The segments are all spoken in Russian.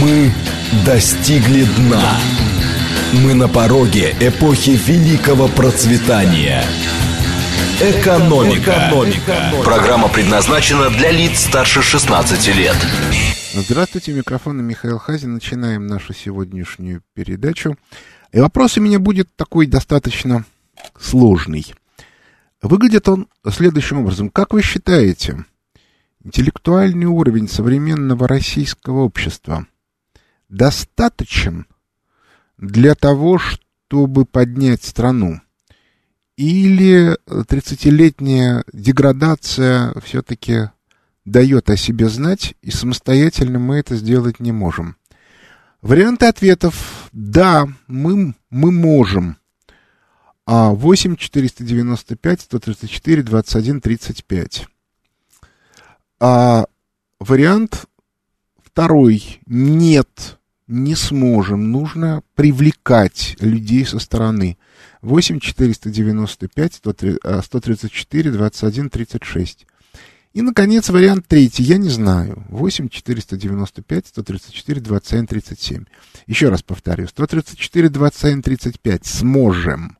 Мы достигли дна. Мы на пороге эпохи великого процветания. Экономика. Экономика. Программа предназначена для лиц старше 16 лет. Здравствуйте, микрофон Михаил Хазин. Начинаем нашу сегодняшнюю передачу. И вопрос у меня будет такой достаточно сложный. Выглядит он следующим образом. Как вы считаете, интеллектуальный уровень современного российского общества достаточен для того, чтобы поднять страну? Или 30-летняя деградация все-таки дает о себе знать, и самостоятельно мы это сделать не можем? Варианты ответов. Да, мы, мы можем. А 8 495 134 21 35. А вариант второй. Нет, не сможем. Нужно привлекать людей со стороны. 8 495 134 21 36. И, наконец, вариант третий. Я не знаю. 8 495 134 27 37. Еще раз повторю. 134 27 35. Сможем.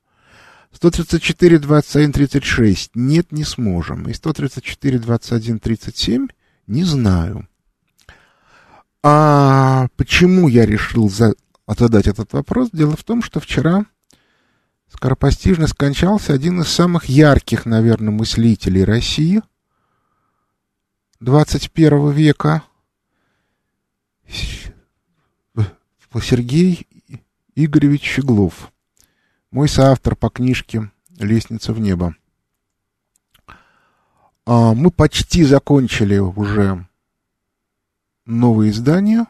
134 21 36. Нет, не сможем. И 134 21 37. Не знаю. А почему я решил за... задать этот вопрос? Дело в том, что вчера скоропостижно скончался один из самых ярких, наверное, мыслителей России – 21 века Сергей Игоревич Щеглов, мой соавтор по книжке «Лестница в небо». А, мы почти закончили уже новое издание,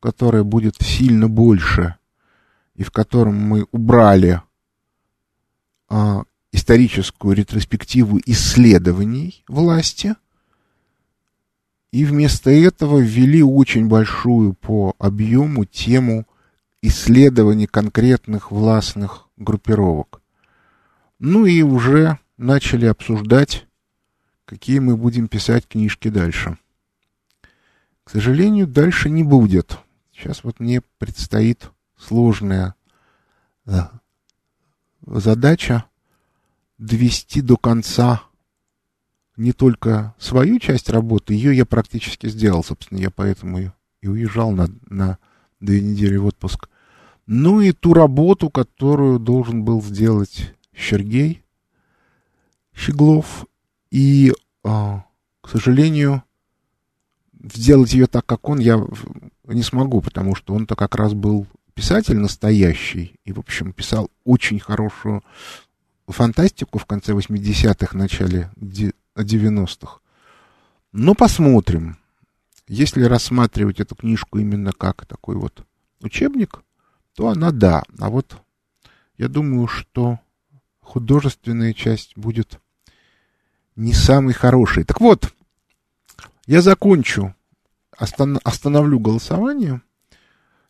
которое будет сильно больше, и в котором мы убрали а, историческую ретроспективу исследований власти – и вместо этого ввели очень большую по объему тему исследований конкретных властных группировок. Ну и уже начали обсуждать, какие мы будем писать книжки дальше. К сожалению, дальше не будет. Сейчас вот мне предстоит сложная э, задача довести до конца не только свою часть работы, ее я практически сделал, собственно, я поэтому и уезжал на, на две недели в отпуск. Ну и ту работу, которую должен был сделать Сергей Щеглов. И, а, к сожалению, сделать ее так, как он, я не смогу, потому что он-то как раз был писатель настоящий и, в общем, писал очень хорошую фантастику в конце 80-х, начале 90-х. Но посмотрим. Если рассматривать эту книжку именно как такой вот учебник, то она да. А вот я думаю, что художественная часть будет не самой хорошей. Так вот, я закончу, остан остановлю голосование.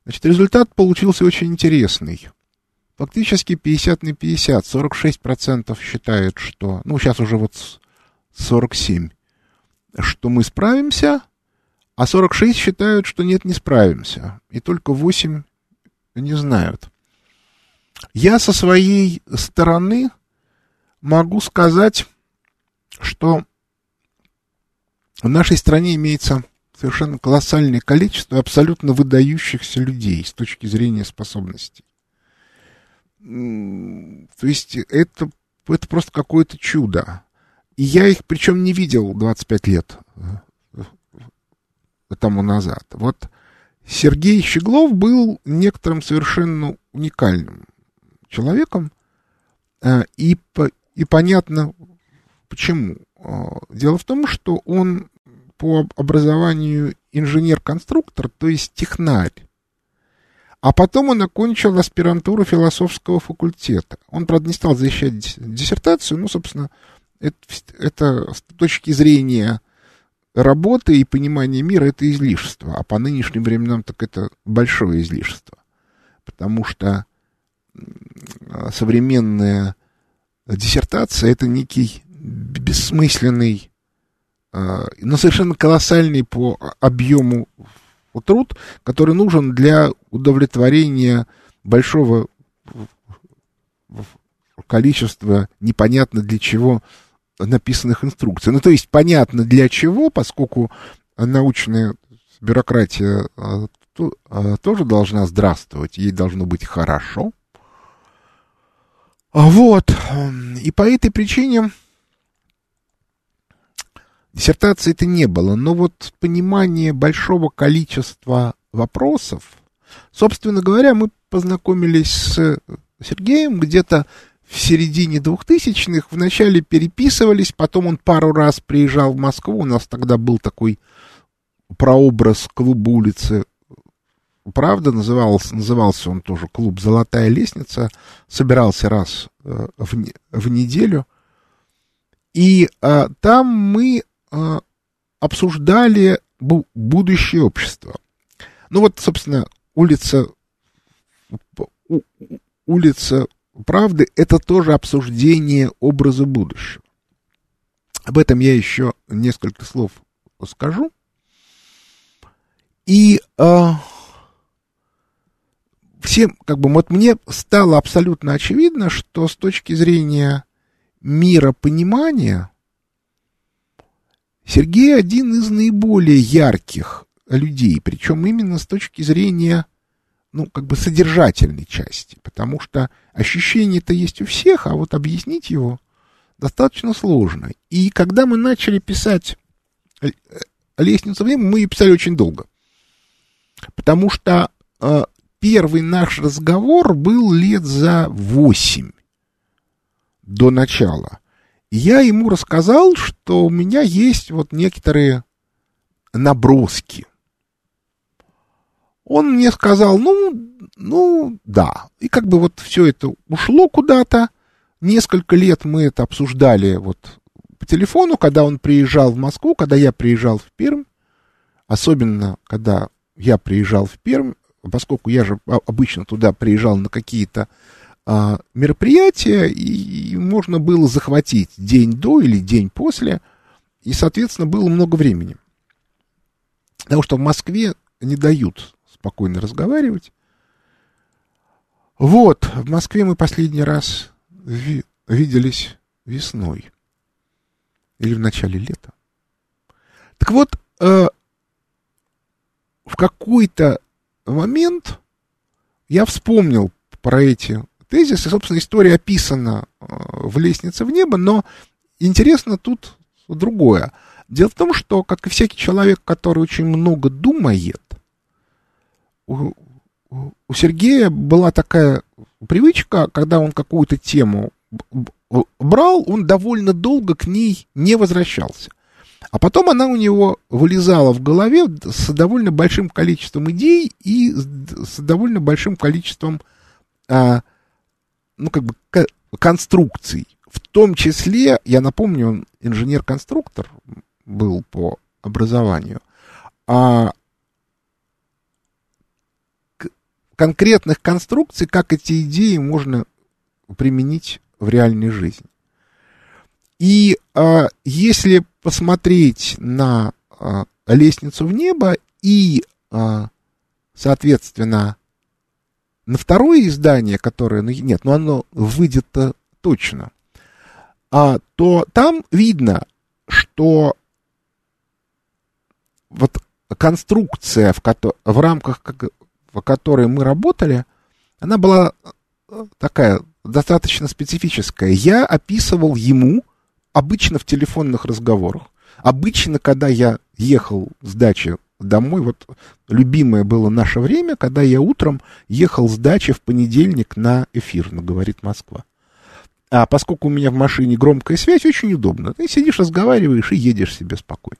Значит, результат получился очень интересный. Фактически 50 на 50. 46% считают, что... Ну, сейчас уже вот 47, что мы справимся, а 46 считают, что нет, не справимся. И только 8 не знают. Я со своей стороны могу сказать, что в нашей стране имеется совершенно колоссальное количество абсолютно выдающихся людей с точки зрения способностей. То есть это, это просто какое-то чудо. И я их, причем, не видел 25 лет э, тому назад. Вот Сергей Щеглов был некоторым совершенно уникальным человеком, э, и, и понятно почему. Э, дело в том, что он по образованию инженер-конструктор, то есть технарь. А потом он окончил аспирантуру философского факультета. Он, правда, не стал защищать диссертацию, ну, собственно, это, это с точки зрения работы и понимания мира это излишество, а по нынешним временам так это большое излишество, потому что современная диссертация это некий бессмысленный, а, но совершенно колоссальный по объему труд, который нужен для удовлетворения большого количества непонятно для чего написанных инструкций. Ну, то есть понятно для чего, поскольку научная бюрократия а, а, тоже должна здравствовать, ей должно быть хорошо. Вот. И по этой причине диссертации это не было. Но вот понимание большого количества вопросов, собственно говоря, мы познакомились с Сергеем где-то в середине двухтысячных, вначале переписывались, потом он пару раз приезжал в Москву, у нас тогда был такой прообраз клуба улицы Правда, назывался, назывался он тоже клуб «Золотая лестница», собирался раз э, в, в неделю, и а, там мы а, обсуждали бу будущее общества. Ну вот, собственно, улица, улица правды — это тоже обсуждение образа будущего. Об этом я еще несколько слов скажу. И э, всем, как бы, вот мне стало абсолютно очевидно, что с точки зрения мира понимания Сергей один из наиболее ярких людей, причем именно с точки зрения, ну, как бы содержательной части, потому что ощущение-то есть у всех, а вот объяснить его достаточно сложно. И когда мы начали писать «Лестницу время», мы ее писали очень долго, потому что э, первый наш разговор был лет за восемь до начала. Я ему рассказал, что у меня есть вот некоторые наброски. Он мне сказал, ну, ну, да. И как бы вот все это ушло куда-то. Несколько лет мы это обсуждали вот по телефону, когда он приезжал в Москву, когда я приезжал в Пермь. Особенно, когда я приезжал в Пермь, поскольку я же обычно туда приезжал на какие-то а, мероприятия, и, и можно было захватить день до или день после, и, соответственно, было много времени. Потому что в Москве не дают спокойно разговаривать. Вот, в Москве мы последний раз ви виделись весной. Или в начале лета. Так вот, э, в какой-то момент я вспомнил про эти тезисы. Собственно, история описана э, в «Лестнице в небо», но интересно тут другое. Дело в том, что, как и всякий человек, который очень много думает, у, у Сергея была такая привычка, когда он какую-то тему брал, он довольно долго к ней не возвращался. А потом она у него вылезала в голове с довольно большим количеством идей и с довольно большим количеством, а, ну, как бы, конструкций. В том числе, я напомню, он инженер-конструктор был по образованию, а конкретных конструкций, как эти идеи можно применить в реальной жизни. И а, если посмотреть на а, лестницу в небо и, а, соответственно, на второе издание, которое, ну нет, ну оно выйдет -то точно, а, то там видно, что вот конструкция, в, в рамках в которой мы работали, она была э, такая достаточно специфическая. Я описывал ему обычно в телефонных разговорах. Обычно, когда я ехал с дачи домой, вот любимое было наше время, когда я утром ехал с дачи в понедельник на эфир, на «Говорит Москва». А поскольку у меня в машине громкая связь, очень удобно. Ты сидишь, разговариваешь и едешь себе спокойно.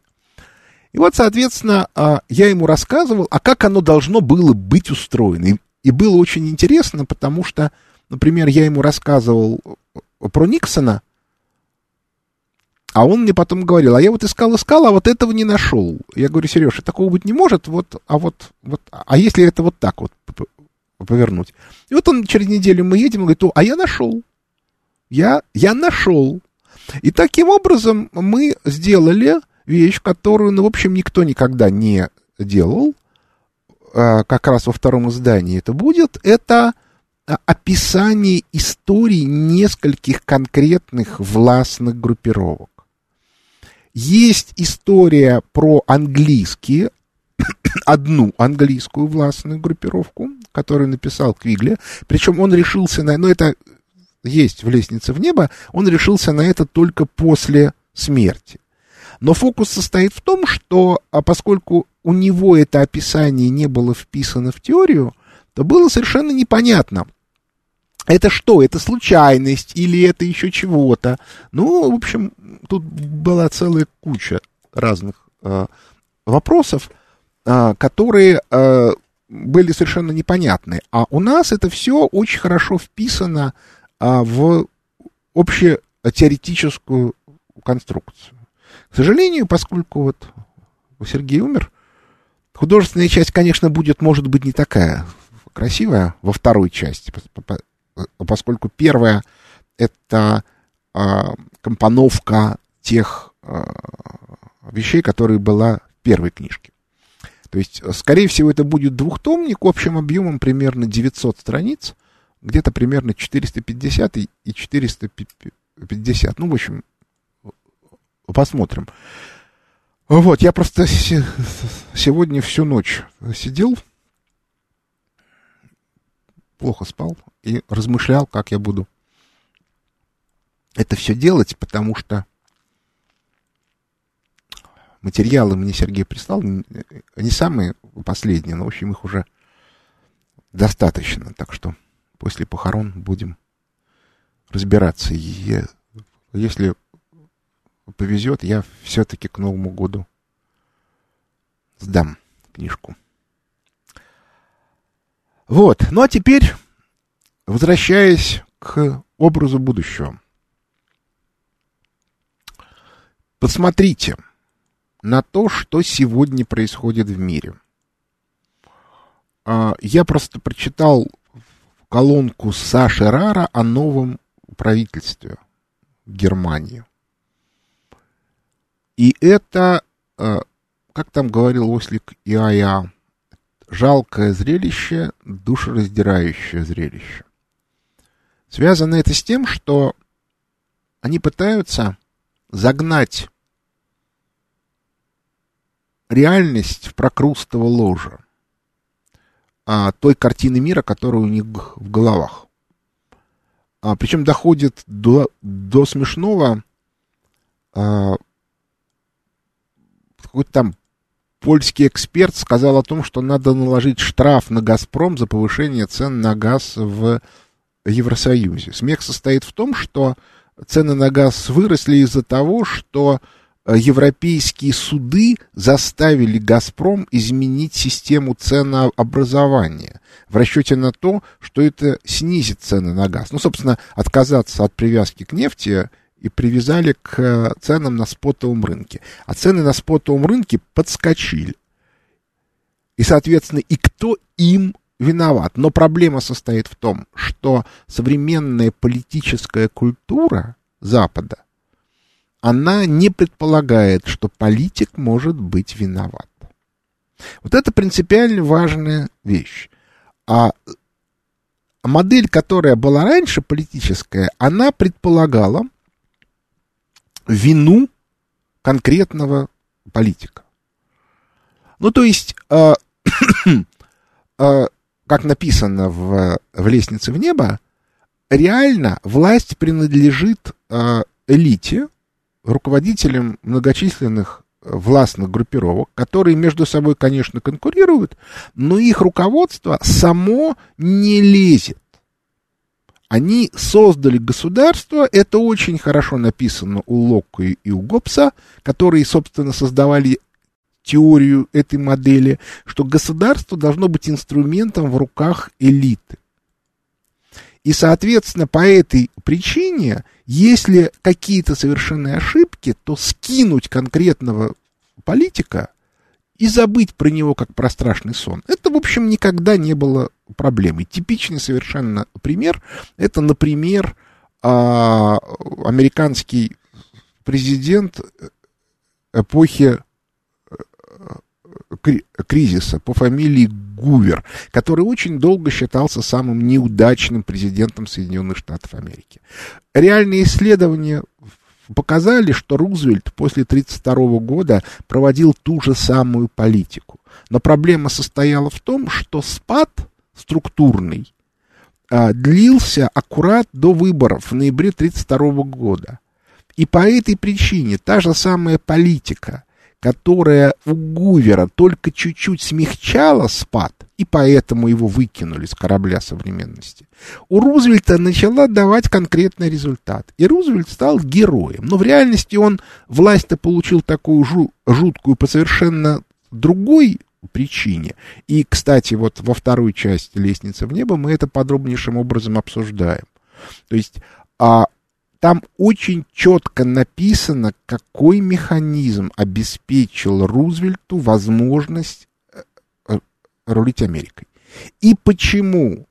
И вот, соответственно, а, я ему рассказывал, а как оно должно было быть устроено. И было очень интересно, потому что, например, я ему рассказывал про Никсона, а он мне потом говорил, а я вот искал, искал, а вот этого не нашел. Я говорю, Сереж, такого быть не может, вот, а вот, вот, а если это вот так вот повернуть? И вот он через неделю мы едем, он говорит, а я нашел. Я, я нашел. И таким образом мы сделали вещь, которую, ну, в общем, никто никогда не делал. а, как раз во втором издании это будет, это описание истории нескольких конкретных властных группировок. Есть история про английские, одну английскую властную группировку, которую написал Квигли. Причем он решился на... Ну, это есть в «Лестнице в небо», он решился на это только после смерти. Но фокус состоит в том, что а поскольку у него это описание не было вписано в теорию, то было совершенно непонятно, это что, это случайность или это еще чего-то. Ну, в общем, тут была целая куча разных э, вопросов, э, которые э, были совершенно непонятны. А у нас это все очень хорошо вписано э, в общетеоретическую конструкцию. К сожалению, поскольку вот Сергей умер, художественная часть, конечно, будет, может быть, не такая красивая во второй части, поскольку первая это э, компоновка тех э, вещей, которые была в первой книжке. То есть, скорее всего, это будет двухтомник общим объемом примерно 900 страниц, где-то примерно 450 и 450. Ну, в общем, посмотрим. Вот, я просто сегодня всю ночь сидел, плохо спал и размышлял, как я буду это все делать, потому что материалы мне Сергей прислал, они самые последние, но, в общем, их уже достаточно. Так что после похорон будем разбираться. И если повезет, я все-таки к Новому году сдам книжку. Вот. Ну а теперь, возвращаясь к образу будущего. Посмотрите на то, что сегодня происходит в мире. А, я просто прочитал колонку Саши Рара о новом правительстве Германии. И это, а, как там говорил Ослик Иая, жалкое зрелище, душераздирающее зрелище. Связано это с тем, что они пытаются загнать реальность в прокрустово ложе а, той картины мира, которая у них в головах. А, причем доходит до, до смешного а, какой-то там польский эксперт сказал о том, что надо наложить штраф на «Газпром» за повышение цен на газ в Евросоюзе. Смех состоит в том, что цены на газ выросли из-за того, что э, европейские суды заставили «Газпром» изменить систему ценообразования в расчете на то, что это снизит цены на газ. Ну, собственно, отказаться от привязки к нефти и привязали к ценам на спотовом рынке. А цены на спотовом рынке подскочили. И, соответственно, и кто им виноват? Но проблема состоит в том, что современная политическая культура Запада, она не предполагает, что политик может быть виноват. Вот это принципиально важная вещь. А модель, которая была раньше политическая, она предполагала, вину конкретного политика. Ну, то есть, э, э, как написано в, в «Лестнице в небо», реально власть принадлежит э, элите, руководителям многочисленных властных группировок, которые между собой, конечно, конкурируют, но их руководство само не лезет они создали государство, это очень хорошо написано у Локка и у Гоббса, которые, собственно, создавали теорию этой модели, что государство должно быть инструментом в руках элиты. И, соответственно, по этой причине, если какие-то совершенные ошибки, то скинуть конкретного политика и забыть про него как про страшный сон. Это, в общем, никогда не было проблемой. Типичный совершенно пример, это, например, а, американский президент эпохи кризиса по фамилии Гувер, который очень долго считался самым неудачным президентом Соединенных Штатов Америки. Реальные исследования показали, что Рузвельт после 1932 года проводил ту же самую политику. Но проблема состояла в том, что спад структурный а, длился аккурат до выборов в ноябре 1932 года. И по этой причине та же самая политика, которая у Гувера только чуть-чуть смягчала спад, и поэтому его выкинули с корабля современности, у Рузвельта начала давать конкретный результат. И Рузвельт стал героем. Но в реальности он власть-то получил такую жу жуткую по совершенно другой причине. И, кстати, вот во второй части «Лестницы в небо» мы это подробнейшим образом обсуждаем. То есть а, там очень четко написано, какой механизм обеспечил Рузвельту возможность рулить Америкой. И почему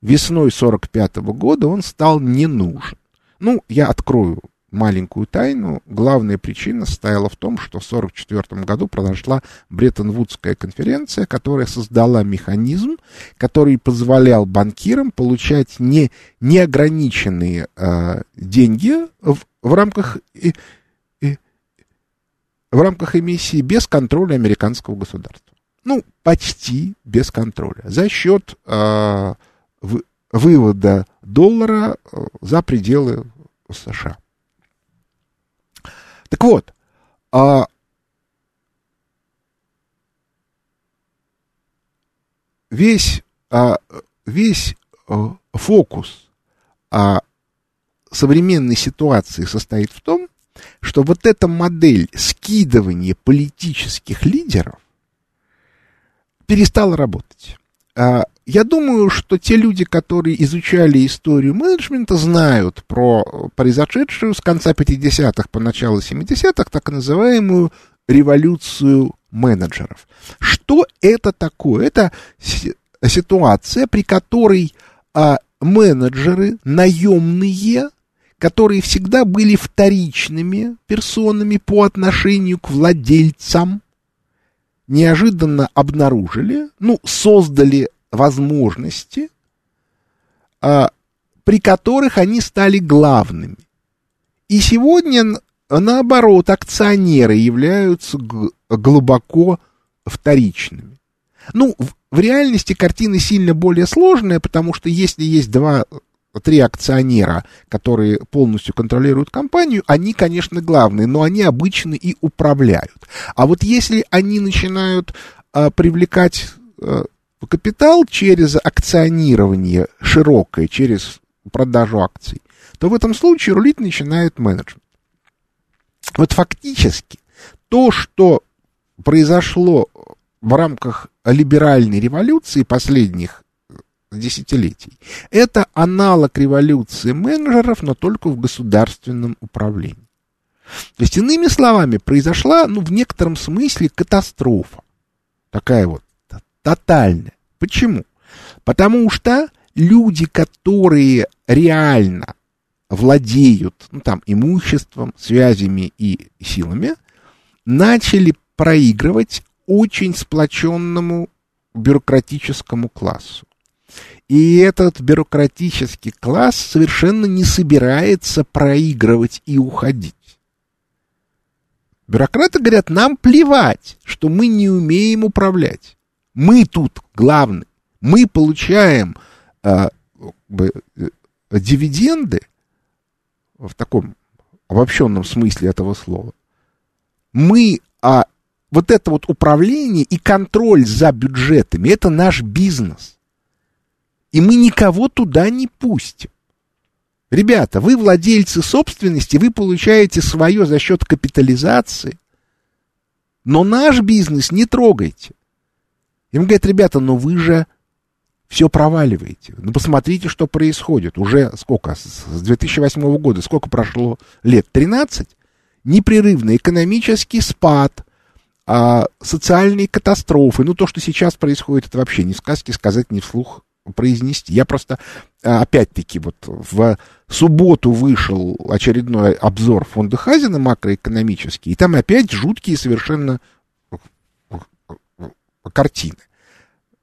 весной 45 -го года он стал не нужен. Ну, я открою маленькую тайну. Главная причина состояла в том, что в 1944 году произошла Бреттон-Вудская конференция, которая создала механизм, который позволял банкирам получать не, неограниченные э, деньги в, в рамках и, в рамках эмиссии без контроля американского государства. Ну, почти без контроля. За счет э, вывода доллара э, за пределы США. Так вот, а, весь, а, весь а, фокус а, современной ситуации состоит в том, что вот эта модель скидывания политических лидеров перестала работать. А, я думаю, что те люди, которые изучали историю менеджмента, знают про произошедшую с конца 50-х по начало 70-х так называемую революцию менеджеров. Что это такое? Это ситуация, при которой а, менеджеры наемные, которые всегда были вторичными персонами по отношению к владельцам, неожиданно обнаружили, ну, создали возможности, а, при которых они стали главными. И сегодня, наоборот, акционеры являются глубоко вторичными. Ну, в, в реальности картина сильно более сложная, потому что если есть два три акционера, которые полностью контролируют компанию, они, конечно, главные, но они обычно и управляют. А вот если они начинают а, привлекать а, капитал через акционирование широкое, через продажу акций, то в этом случае рулить начинает менеджмент. Вот фактически то, что произошло в рамках либеральной революции последних десятилетий, это аналог революции менеджеров, но только в государственном управлении. То есть, иными словами, произошла, ну, в некотором смысле катастрофа. Такая вот Тотальная. Почему? Потому что люди, которые реально владеют ну, там, имуществом, связями и силами, начали проигрывать очень сплоченному бюрократическому классу. И этот бюрократический класс совершенно не собирается проигрывать и уходить. Бюрократы говорят, нам плевать, что мы не умеем управлять. Мы тут главные. Мы получаем э, э, дивиденды в таком обобщенном смысле этого слова. Мы, а вот это вот управление и контроль за бюджетами, это наш бизнес. И мы никого туда не пустим. Ребята, вы владельцы собственности, вы получаете свое за счет капитализации, но наш бизнес не трогайте. Им говорят, ребята, но вы же все проваливаете. Ну, посмотрите, что происходит. Уже сколько? С 2008 года сколько прошло лет? 13? Непрерывный экономический спад, а, социальные катастрофы. Ну, то, что сейчас происходит, это вообще не сказки сказать, не вслух произнести. Я просто, а, опять-таки, вот в субботу вышел очередной обзор фонда Хазина макроэкономический, и там опять жуткие совершенно картины.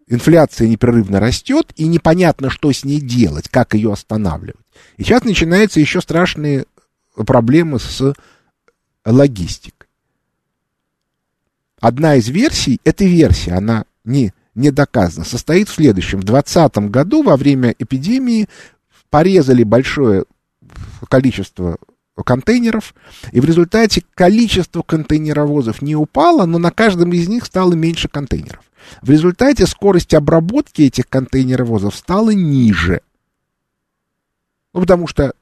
Инфляция непрерывно растет, и непонятно, что с ней делать, как ее останавливать. И сейчас начинаются еще страшные проблемы с логистикой. Одна из версий, эта версия, она не, не доказана, состоит в следующем. В 2020 году во время эпидемии порезали большое количество контейнеров, и в результате количество контейнеровозов не упало, но на каждом из них стало меньше контейнеров. В результате скорость обработки этих контейнеровозов стала ниже. Ну, потому что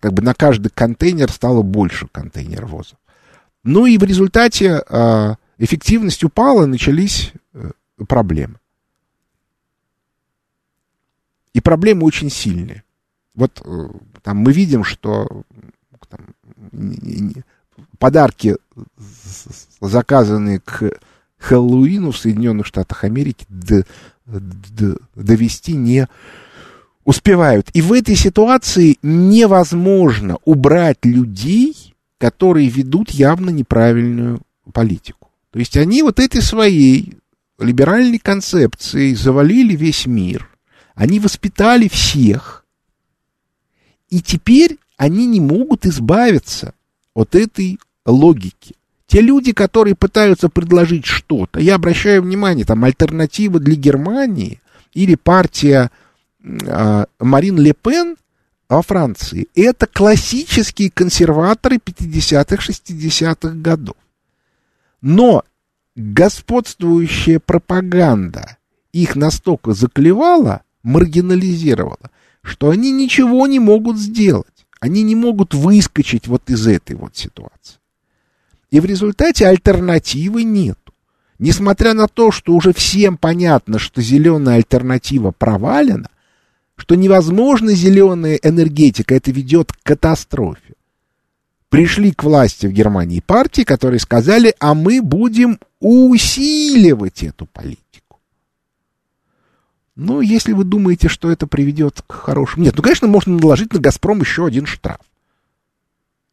как бы на каждый контейнер стало больше контейнеровозов. Ну и в результате э, эффективность упала, начались э, проблемы. И проблемы очень сильные. Вот э, там мы видим, что там, подарки, заказанные к Хэллоуину в Соединенных Штатах Америки, довести не успевают. И в этой ситуации невозможно убрать людей, которые ведут явно неправильную политику. То есть они вот этой своей либеральной концепцией завалили весь мир. Они воспитали всех. И теперь они не могут избавиться от этой логики. Те люди, которые пытаются предложить что-то, я обращаю внимание, там альтернатива для Германии или партия э, Марин Ле Пен во Франции, это классические консерваторы 50-х, 60-х годов. Но господствующая пропаганда их настолько заклевала, маргинализировала, что они ничего не могут сделать. Они не могут выскочить вот из этой вот ситуации. И в результате альтернативы нет. Несмотря на то, что уже всем понятно, что зеленая альтернатива провалена, что невозможно зеленая энергетика, это ведет к катастрофе. Пришли к власти в Германии партии, которые сказали, а мы будем усиливать эту политику. Ну, если вы думаете, что это приведет к хорошему... Нет, ну, конечно, можно наложить на «Газпром» еще один штраф.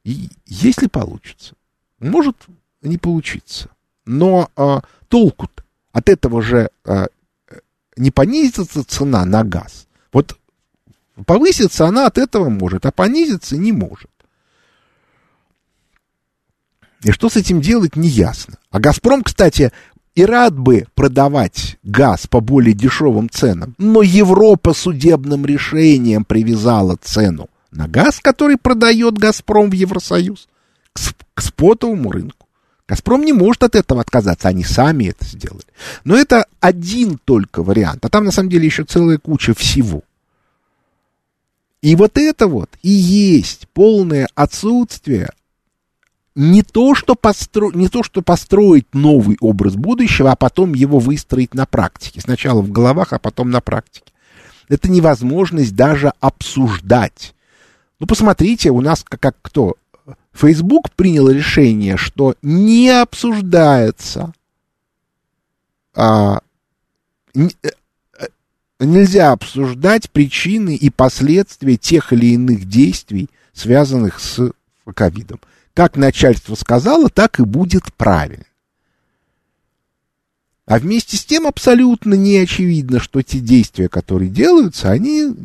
И если получится. Может не получиться. Но а, толку от этого же а, не понизится цена на газ. Вот повысится она от этого может, а понизиться не может. И что с этим делать, не ясно. А «Газпром», кстати, и рад бы продавать газ по более дешевым ценам, но Европа судебным решением привязала цену на газ, который продает «Газпром» в Евросоюз, к, к спотовому рынку. «Газпром» не может от этого отказаться, они сами это сделали. Но это один только вариант, а там на самом деле еще целая куча всего. И вот это вот и есть полное отсутствие не то, что постро... не то, что построить новый образ будущего, а потом его выстроить на практике. Сначала в головах, а потом на практике. Это невозможность даже обсуждать. Ну, посмотрите, у нас как, как кто? Facebook принял решение, что не обсуждается, а, не, э, э, нельзя обсуждать причины и последствия тех или иных действий, связанных с ковидом. Как начальство сказало, так и будет правильно. А вместе с тем абсолютно не очевидно, что те действия, которые делаются, они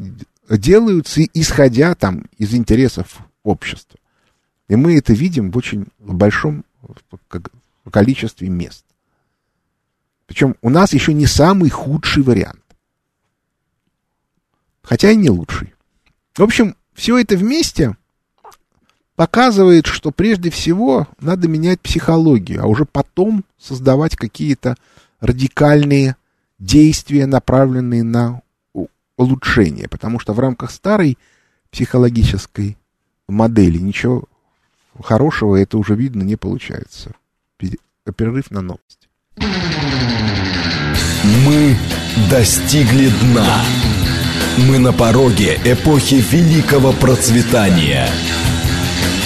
делаются исходя там из интересов общества. И мы это видим в очень большом количестве мест. Причем у нас еще не самый худший вариант. Хотя и не лучший. В общем, все это вместе показывает, что прежде всего надо менять психологию, а уже потом создавать какие-то радикальные действия, направленные на улучшение. Потому что в рамках старой психологической модели ничего хорошего, это уже видно, не получается. Перерыв на новости. Мы достигли дна. Мы на пороге эпохи великого процветания.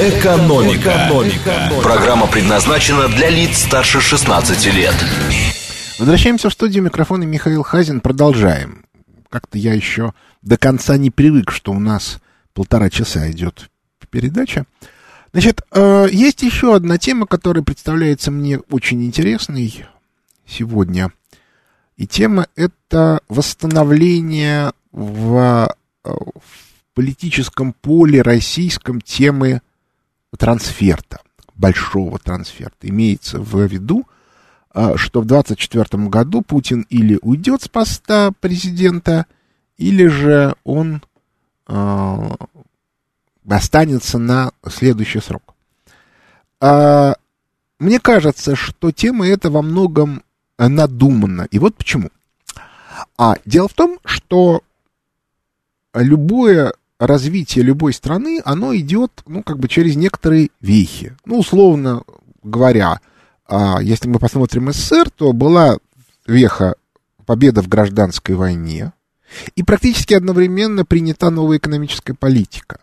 Экономика. Экономика. Программа предназначена для лиц старше 16 лет. Возвращаемся в студию микрофона Михаил Хазин. Продолжаем. Как-то я еще до конца не привык, что у нас полтора часа идет передача. Значит, э, есть еще одна тема, которая представляется мне очень интересной. сегодня. И тема это восстановление в, в политическом поле российском темы трансферта, большого трансферта. Имеется в виду, а, что в 2024 году Путин или уйдет с поста президента, или же он э, останется на следующий срок. А, мне кажется, что тема эта во многом надумана. И вот почему. А дело в том, что любое развитие любой страны, оно идет, ну, как бы через некоторые вехи. Ну, условно говоря, а, если мы посмотрим СССР, то была веха победа в гражданской войне, и практически одновременно принята новая экономическая политика,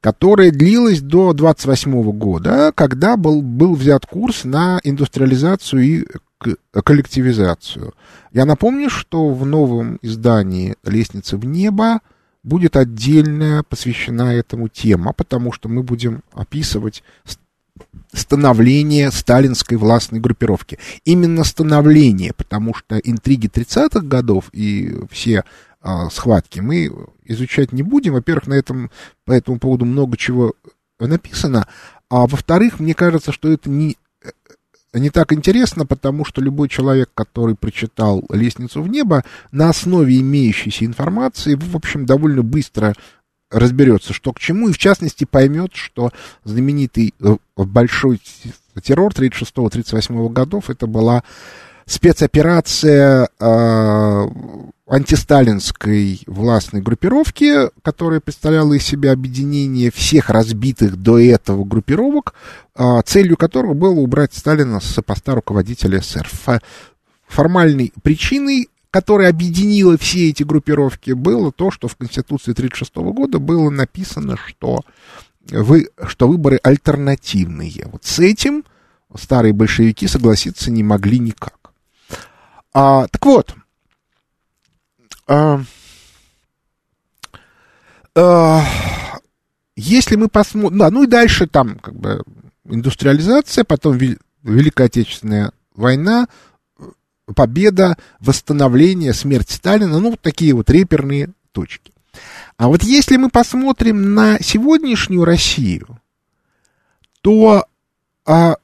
которая длилась до 28 года, когда был, был взят курс на индустриализацию и коллективизацию. Я напомню, что в новом издании «Лестница в небо» будет отдельная посвящена этому тема, потому что мы будем описывать становление сталинской властной группировки. Именно становление, потому что интриги 30-х годов и все а, схватки мы изучать не будем. Во-первых, на этом, по этому поводу много чего написано, а во-вторых, мне кажется, что это не, не так интересно, потому что любой человек, который прочитал «Лестницу в небо», на основе имеющейся информации, в общем, довольно быстро разберется, что к чему, и в частности поймет, что знаменитый э, большой террор 36-38 годов это была спецоперация э, антисталинской властной группировки, которая представляла из себя объединение всех разбитых до этого группировок, э, целью которого было убрать Сталина с поста руководителя СССР. Формальной причиной которая объединила все эти группировки, было то, что в Конституции 1936 года было написано, что, вы, что выборы альтернативные. Вот с этим старые большевики согласиться не могли никак. А, так вот, а, а, если мы посмотрим, да, ну и дальше там как бы индустриализация, потом Великая Отечественная война, победа, восстановление, смерть Сталина, ну, вот такие вот реперные точки. А вот если мы посмотрим на сегодняшнюю Россию, то а,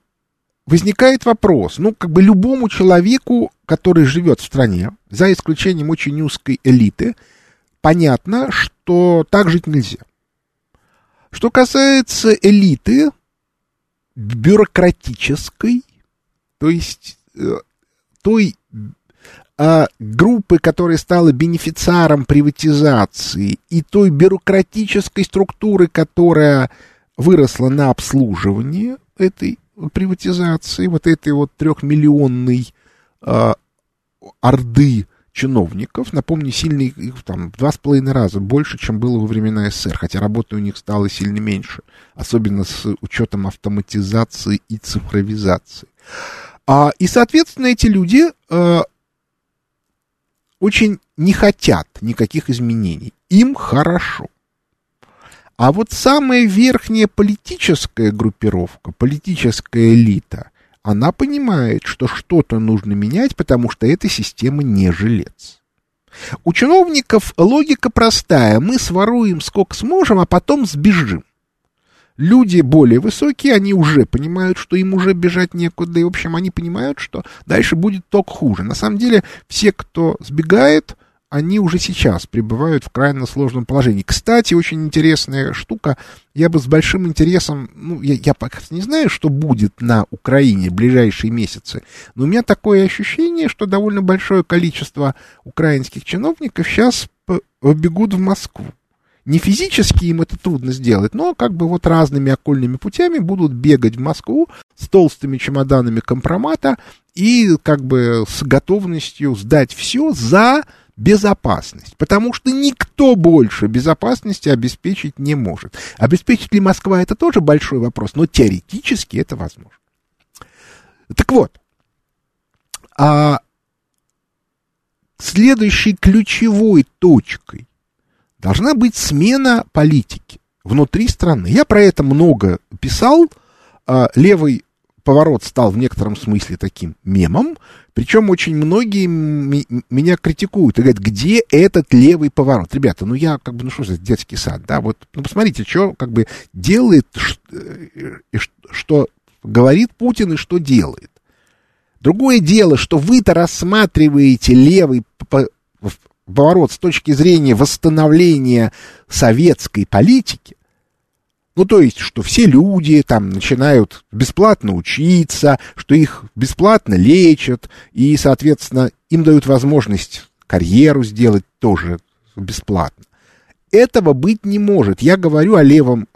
возникает вопрос, ну, как бы любому человеку, который живет в стране, за исключением очень узкой элиты, понятно, что так жить нельзя. Что касается элиты бюрократической, то есть э, той а, группы, которая стала бенефициаром приватизации, и той бюрократической структуры, которая выросла на обслуживание этой приватизации, вот этой вот трехмиллионной орды чиновников, напомню, сильно их там два с половиной раза больше, чем было во времена СССР, хотя работы у них стало сильно меньше, особенно с учетом автоматизации и цифровизации. А, и, соответственно, эти люди а, очень не хотят никаких изменений. Им хорошо. А вот самая верхняя политическая группировка, политическая элита, она понимает, что что-то нужно менять, потому что эта система не жилец. У чиновников логика простая. Мы своруем сколько сможем, а потом сбежим. Люди более высокие, они уже понимают, что им уже бежать некуда, и, в общем, они понимают, что дальше будет только хуже. На самом деле, все, кто сбегает, они уже сейчас пребывают в крайне сложном положении. Кстати, очень интересная штука. Я бы с большим интересом, ну, я, я пока не знаю, что будет на Украине в ближайшие месяцы, но у меня такое ощущение, что довольно большое количество украинских чиновников сейчас бегут в Москву. Не физически им это трудно сделать, но как бы вот разными окольными путями будут бегать в Москву с толстыми чемоданами компромата и как бы с готовностью сдать все за безопасность, потому что никто больше безопасности обеспечить не может. Обеспечит ли Москва, это тоже большой вопрос, но теоретически это возможно. Так вот, а следующей ключевой точкой должна быть смена политики внутри страны. Я про это много писал. А, левый поворот стал в некотором смысле таким мемом, причем очень многие меня критикуют и говорят, где этот левый поворот? Ребята, ну я как бы, ну что за детский сад, да, вот, ну посмотрите, что как бы делает, э, что говорит Путин и что делает. Другое дело, что вы-то рассматриваете левый поворот с точки зрения восстановления советской политики, ну, то есть, что все люди там начинают бесплатно учиться, что их бесплатно лечат, и, соответственно, им дают возможность карьеру сделать тоже бесплатно. Этого быть не может. Я говорю о левом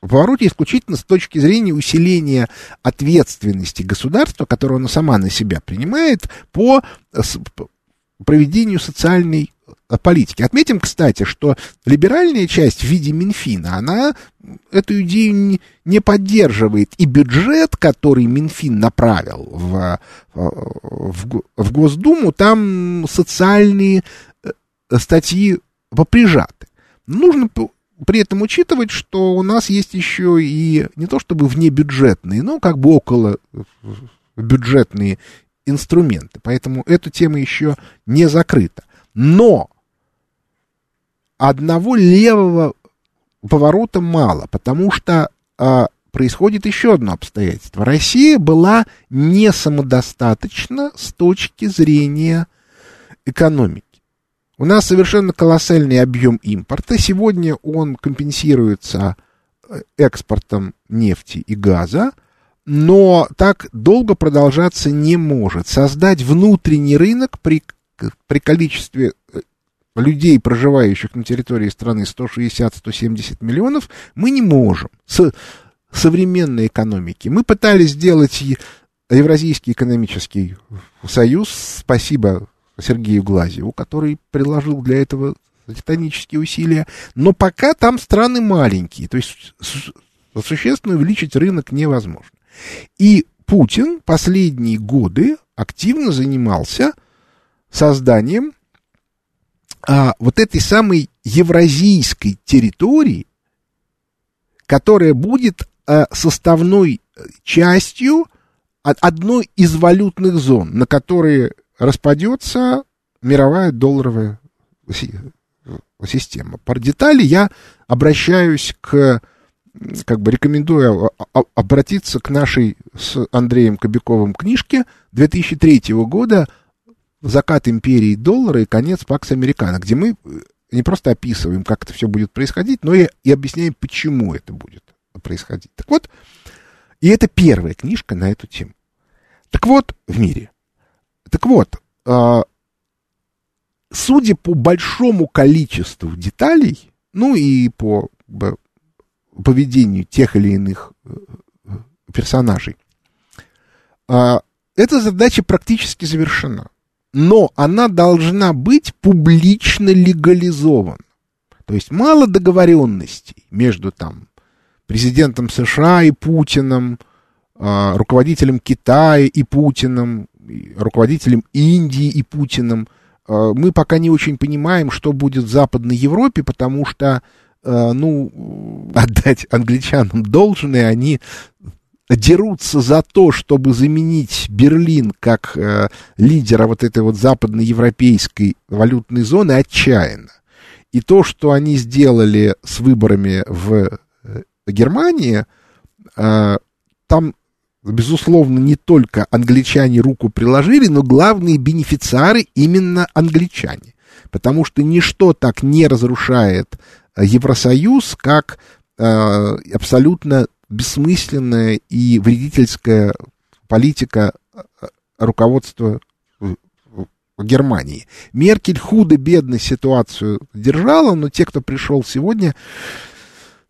повороте исключительно с точки зрения усиления ответственности государства, которое оно сама на себя принимает по проведению социальной э, политики. Отметим, кстати, что либеральная часть в виде Минфина, она эту идею не поддерживает. И бюджет, который Минфин направил в, э, в, в Госдуму, там социальные э, статьи поприжаты. Нужно при этом учитывать, что у нас есть еще и не то чтобы внебюджетные, но как бы около бюджетные инструменты. Поэтому эта тема еще не закрыта. Но одного левого поворота мало, потому что а, происходит еще одно обстоятельство. Россия была не самодостаточна с точки зрения экономики. У нас совершенно колоссальный объем импорта. Сегодня он компенсируется э, экспортом нефти и газа, но так долго продолжаться не может. Создать внутренний рынок при, при количестве э, людей, проживающих на территории страны 160-170 миллионов, мы не можем с современной экономики. Мы пытались сделать Евразийский экономический союз, спасибо Сергею Глазеву, который приложил для этого титанические усилия, но пока там страны маленькие, то есть существенно увеличить рынок невозможно. И Путин последние годы активно занимался созданием а, вот этой самой евразийской территории, которая будет а, составной частью одной из валютных зон, на которые распадется мировая долларовая система. По детали я обращаюсь к как бы рекомендую обратиться к нашей с Андреем Кобяковым книжке 2003 года «Закат империи доллара и конец Пакс Американо», где мы э, не просто описываем, как это все будет происходить, но и, и объясняем, почему это будет происходить. Так вот, и это первая книжка на эту тему. Так вот, в мире. Так вот, э, судя по большому количеству деталей, ну и по поведению тех или иных э, персонажей. А, эта задача практически завершена. Но она должна быть публично легализована. То есть мало договоренностей между там президентом США и Путиным, а, руководителем Китая и Путиным, руководителем Индии и Путиным. А, мы пока не очень понимаем, что будет в Западной Европе, потому что Э, ну, отдать англичанам должное, они дерутся за то, чтобы заменить Берлин как э, лидера вот этой вот западноевропейской валютной зоны отчаянно. И то, что они сделали с выборами в э, Германии, э, там, безусловно, не только англичане руку приложили, но главные бенефициары именно англичане. Потому что ничто так не разрушает Евросоюз как э, абсолютно бессмысленная и вредительская политика э, руководства Германии. Меркель худо-бедно ситуацию держала, но те, кто пришел сегодня,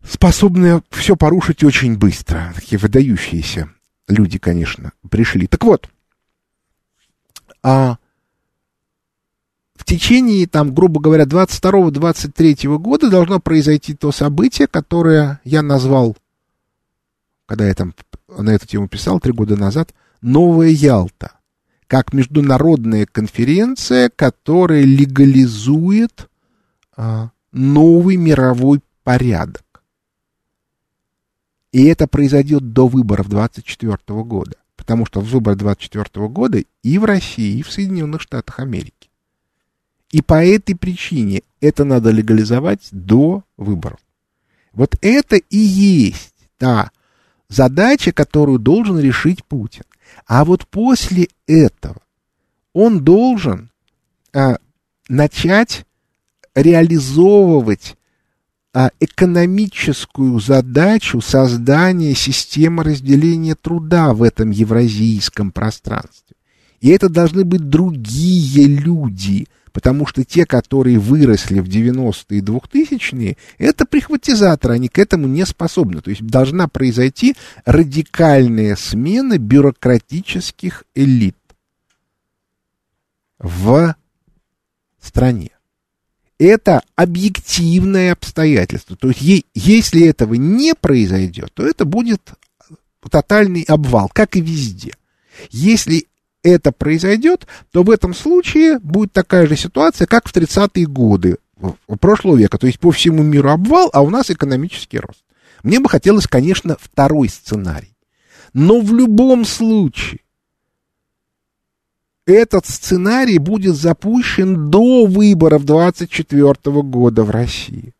способны все порушить очень быстро. Такие выдающиеся люди, конечно, пришли. Так вот, а в течение, там, грубо говоря, 22-23 года должно произойти то событие, которое я назвал, когда я там на эту тему писал три года назад, «Новая Ялта», как международная конференция, которая легализует а, новый мировой порядок. И это произойдет до выборов 24 года. Потому что в выборы 24 года и в России, и в Соединенных Штатах Америки. И по этой причине это надо легализовать до выборов. Вот это и есть та задача, которую должен решить Путин. А вот после этого он должен а, начать реализовывать а, экономическую задачу создания системы разделения труда в этом евразийском пространстве. И это должны быть другие люди, потому что те, которые выросли в 90-е и 2000-е, это прихватизаторы, они к этому не способны. То есть должна произойти радикальная смена бюрократических элит в стране это объективное обстоятельство. То есть, если этого не произойдет, то это будет тотальный обвал, как и везде. Если это произойдет, то в этом случае будет такая же ситуация, как в 30-е годы прошлого века. То есть по всему миру обвал, а у нас экономический рост. Мне бы хотелось, конечно, второй сценарий. Но в любом случае этот сценарий будет запущен до выборов 24 года в России.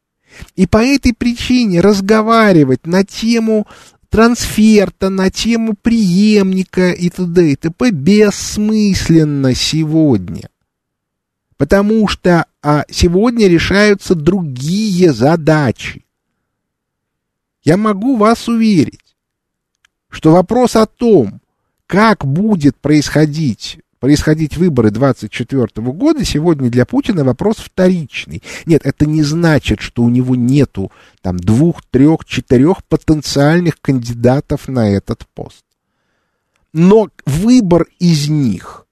И по этой причине разговаривать на тему трансферта, на тему преемника и т.д. и т.п. бессмысленно сегодня. Потому что а, сегодня решаются другие задачи. Я могу вас уверить, что вопрос о том, как будет происходить происходить выборы 24 года, сегодня для Путина вопрос вторичный. Нет, это не значит, что у него нету там двух, трех, четырех потенциальных кандидатов на этот пост. Но выбор из них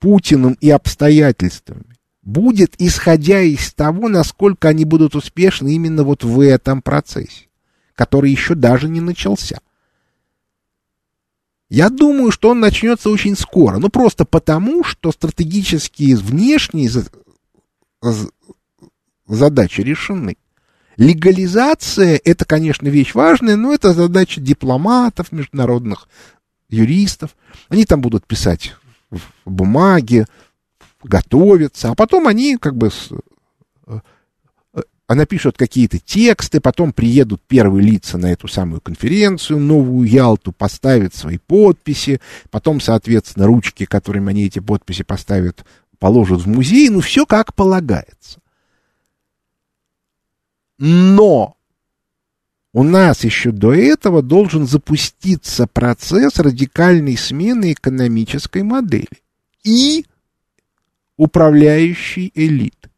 Путиным и обстоятельствами будет исходя из того, насколько они будут успешны именно вот в этом процессе, который еще даже не начался. Я думаю, что он начнется очень скоро. Ну, просто потому, что стратегические внешние задачи решены. Легализация — это, конечно, вещь важная, но это задача дипломатов, международных юристов. Они там будут писать в бумаге, готовиться, а потом они как бы она пишет какие-то тексты, потом приедут первые лица на эту самую конференцию, новую Ялту, поставят свои подписи, потом, соответственно, ручки, которыми они эти подписи поставят, положат в музей, ну, все как полагается. Но у нас еще до этого должен запуститься процесс радикальной смены экономической модели и управляющей элиты.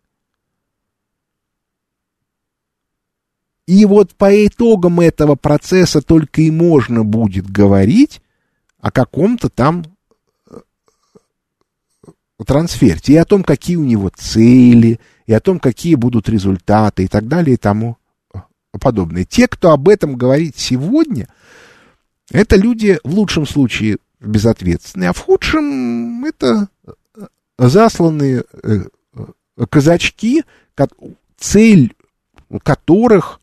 И вот по итогам этого процесса только и можно будет говорить о каком-то там э, трансферте, и о том, какие у него цели, и о том, какие будут результаты, и так далее, и тому э, подобное. Те, кто об этом говорит сегодня, это люди в лучшем случае безответственные, а в худшем это э, засланные казачки, цель которых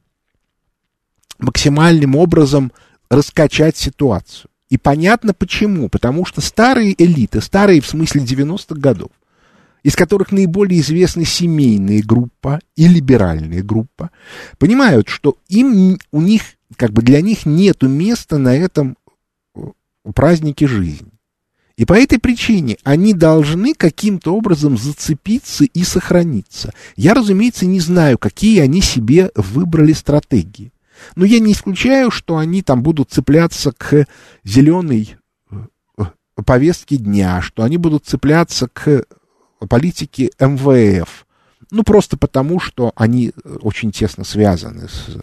максимальным образом раскачать ситуацию. И понятно почему. Потому что старые элиты, старые в смысле 90-х годов, из которых наиболее известна семейная группа и либеральная группа, понимают, что им, у них, как бы для них нету места на этом э, празднике жизни. И по этой причине они должны каким-то образом зацепиться и сохраниться. Я, разумеется, не знаю, какие они себе выбрали стратегии. Но я не исключаю, что они там будут цепляться к зеленой э, повестке дня, что они будут цепляться к политике МВФ. Ну, просто потому, что они очень тесно связаны с,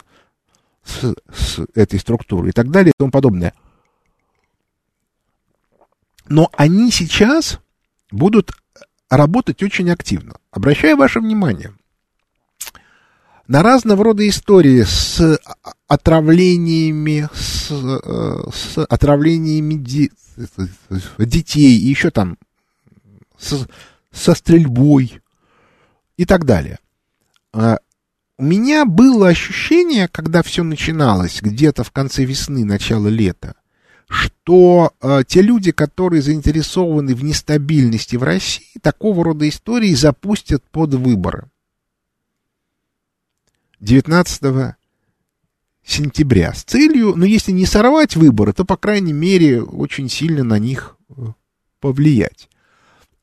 с, с этой структурой и так далее и тому подобное. Но они сейчас будут работать очень активно. Обращаю ваше внимание, на разного рода истории с отравлениями, с, э, с отравлениями де, детей, и еще там с, со стрельбой и так далее. А, у меня было ощущение, когда все начиналось, где-то в конце весны, начало лета, что э, те люди, которые заинтересованы в нестабильности в России, такого рода истории запустят под выборы. 19 сентября с целью, ну, если не сорвать выборы, то, по крайней мере, очень сильно на них э, повлиять.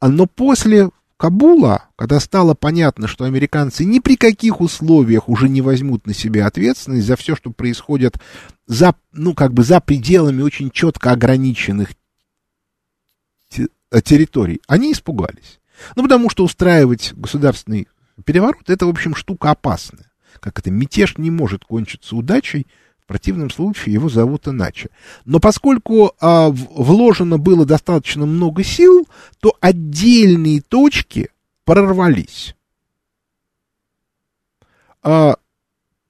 А, но после Кабула, когда стало понятно, что американцы ни при каких условиях уже не возьмут на себя ответственность за все, что происходит за, ну, как бы за пределами очень четко ограниченных э, территорий, они испугались. Ну, потому что устраивать государственный переворот, это, в общем, штука опасная. Как это, мятеж не может кончиться удачей, в противном случае его зовут иначе. Но поскольку а, вложено было достаточно много сил, то отдельные точки прорвались. А,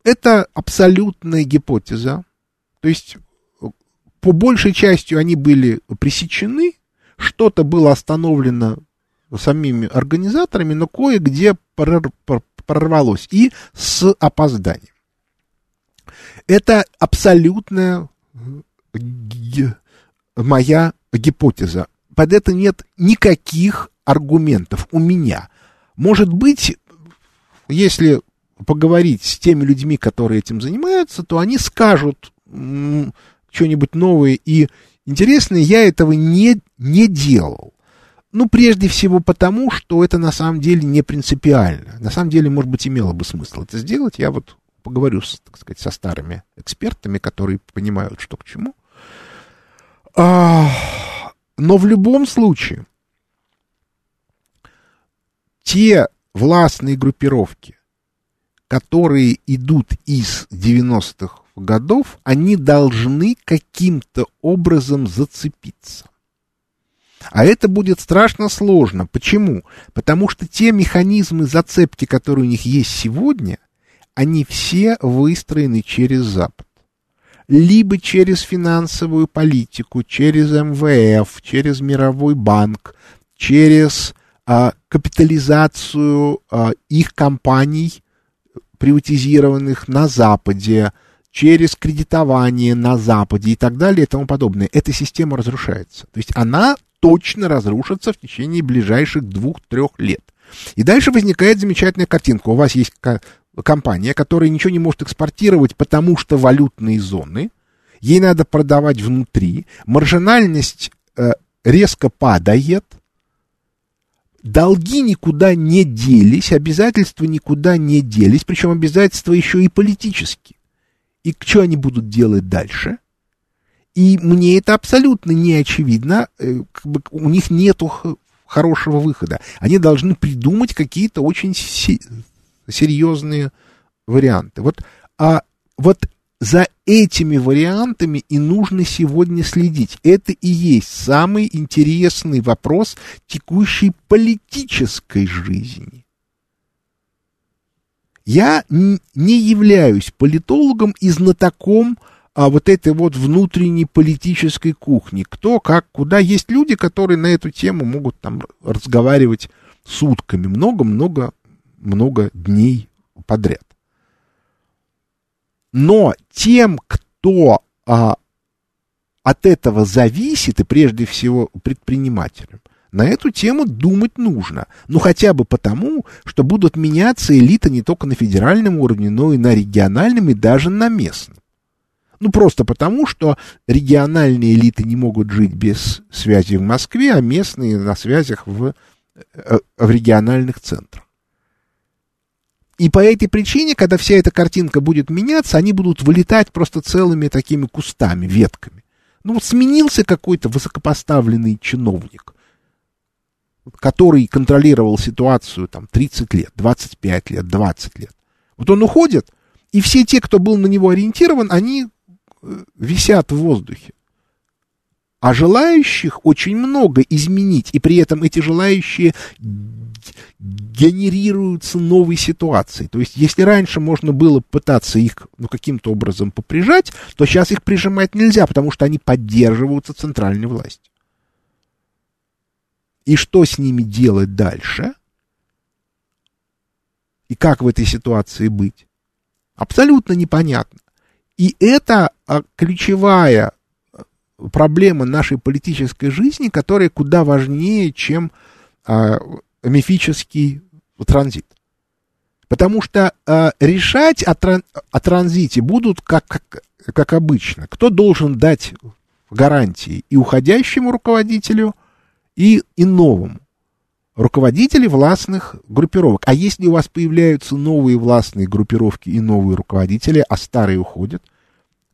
это абсолютная гипотеза. То есть по большей части они были пресечены, что-то было остановлено самими организаторами, но кое-где прорвалось и с опозданием. Это абсолютная моя гипотеза. Под это нет никаких аргументов у меня. Может быть, если поговорить с теми людьми, которые этим занимаются, то они скажут что-нибудь новое и интересное. Я этого не, не делал. Ну, прежде всего потому, что это на самом деле не принципиально. На самом деле, может быть, имело бы смысл это сделать. Я вот поговорю, так сказать, со старыми экспертами, которые понимают, что к чему. А, но в любом случае, те властные группировки, которые идут из 90-х годов, они должны каким-то образом зацепиться. А это будет страшно сложно. Почему? Потому что те механизмы зацепки, которые у них есть сегодня, они все выстроены через Запад. Либо через финансовую политику, через МВФ, через Мировой банк, через а, капитализацию а, их компаний, приватизированных на Западе, через кредитование на Западе и так далее и тому подобное. Эта система разрушается. То есть она точно разрушится в течение ближайших двух-трех лет. И дальше возникает замечательная картинка. У вас есть компания, которая ничего не может экспортировать, потому что валютные зоны, ей надо продавать внутри, маржинальность э, резко падает, долги никуда не делись, обязательства никуда не делись, причем обязательства еще и политические. И что они будут делать дальше? И мне это абсолютно не очевидно, э, как бы у них нету хорошего выхода. Они должны придумать какие-то очень серьезные варианты. Вот, а вот за этими вариантами и нужно сегодня следить. Это и есть самый интересный вопрос текущей политической жизни. Я не являюсь политологом и знатоком а вот этой вот внутренней политической кухни. Кто, как, куда. Есть люди, которые на эту тему могут там разговаривать сутками. Много-много много дней подряд. Но тем, кто а, от этого зависит, и прежде всего предпринимателям, на эту тему думать нужно. Ну, хотя бы потому, что будут меняться элиты не только на федеральном уровне, но и на региональном, и даже на местном. Ну, просто потому, что региональные элиты не могут жить без связи в Москве, а местные на связях в, э, в региональных центрах. И по этой причине, когда вся эта картинка будет меняться, они будут вылетать просто целыми такими кустами, ветками. Ну вот сменился какой-то высокопоставленный чиновник, который контролировал ситуацию там 30 лет, 25 лет, 20 лет. Вот он уходит, и все те, кто был на него ориентирован, они висят в воздухе. А желающих очень много изменить, и при этом эти желающие генерируются новые ситуации. То есть, если раньше можно было пытаться их ну, каким-то образом поприжать, то сейчас их прижимать нельзя, потому что они поддерживаются центральной властью. И что с ними делать дальше? И как в этой ситуации быть? Абсолютно непонятно. И это а, ключевая проблема нашей политической жизни, которая куда важнее, чем а, мифический транзит. Потому что а, решать о, тран, о транзите будут как, как, как обычно. Кто должен дать гарантии и уходящему руководителю, и, и новому? Руководители властных группировок. А если у вас появляются новые властные группировки и новые руководители, а старые уходят,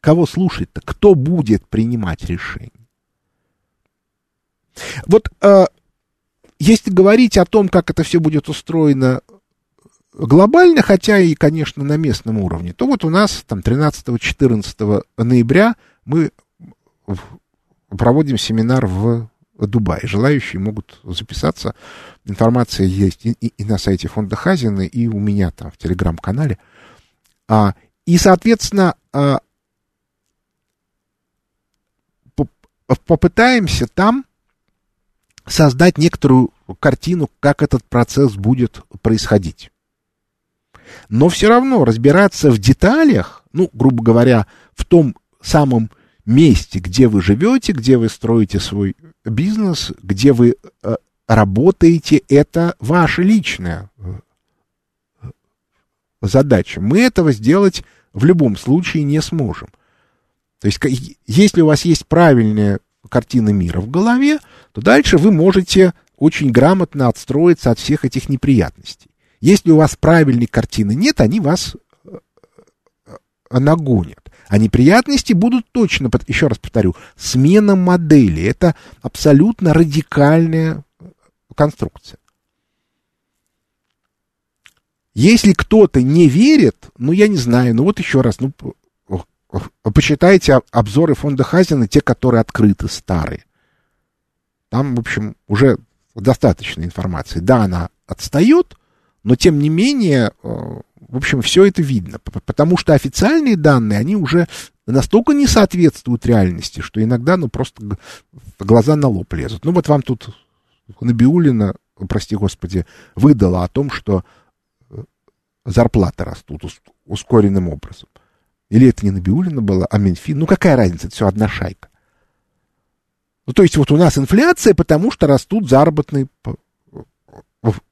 кого слушать-то? Кто будет принимать решения? Вот э, если говорить о том, как это все будет устроено глобально, хотя и, конечно, на местном уровне, то вот у нас там 13-14 ноября мы проводим семинар в Дубае. Желающие могут записаться. Информация есть и, и, и на сайте фонда Хазины, и у меня там в телеграм-канале. А, и, соответственно, а, попытаемся там создать некоторую картину, как этот процесс будет происходить. Но все равно разбираться в деталях, ну, грубо говоря, в том самом месте, где вы живете, где вы строите свой бизнес, где вы э, работаете, это ваша личная э, задача. Мы этого сделать в любом случае не сможем. То есть, если у вас есть правильная картина мира в голове, то дальше вы можете очень грамотно отстроиться от всех этих неприятностей. Если у вас правильной картины нет, они вас э, э, нагонят. А неприятности будут точно, еще раз повторю, смена модели. Это абсолютно радикальная конструкция. Если кто-то не верит, ну, я не знаю, ну, вот еще раз, ну, почитайте обзоры фонда Хазина, те, которые открыты, старые. Там, в общем, уже достаточно информации. Да, она отстает, но тем не менее, э, в общем, все это видно. Потому что официальные данные, они уже настолько не соответствуют реальности, что иногда, ну, просто глаза на лоб лезут. Ну, вот вам тут Набиулина, прости господи, выдала о том, что э, зарплаты растут ускоренным образом. Или это не Набиулина была, а Минфин. Ну, какая разница, это все одна шайка. Ну, то есть вот у нас инфляция, потому что растут заработные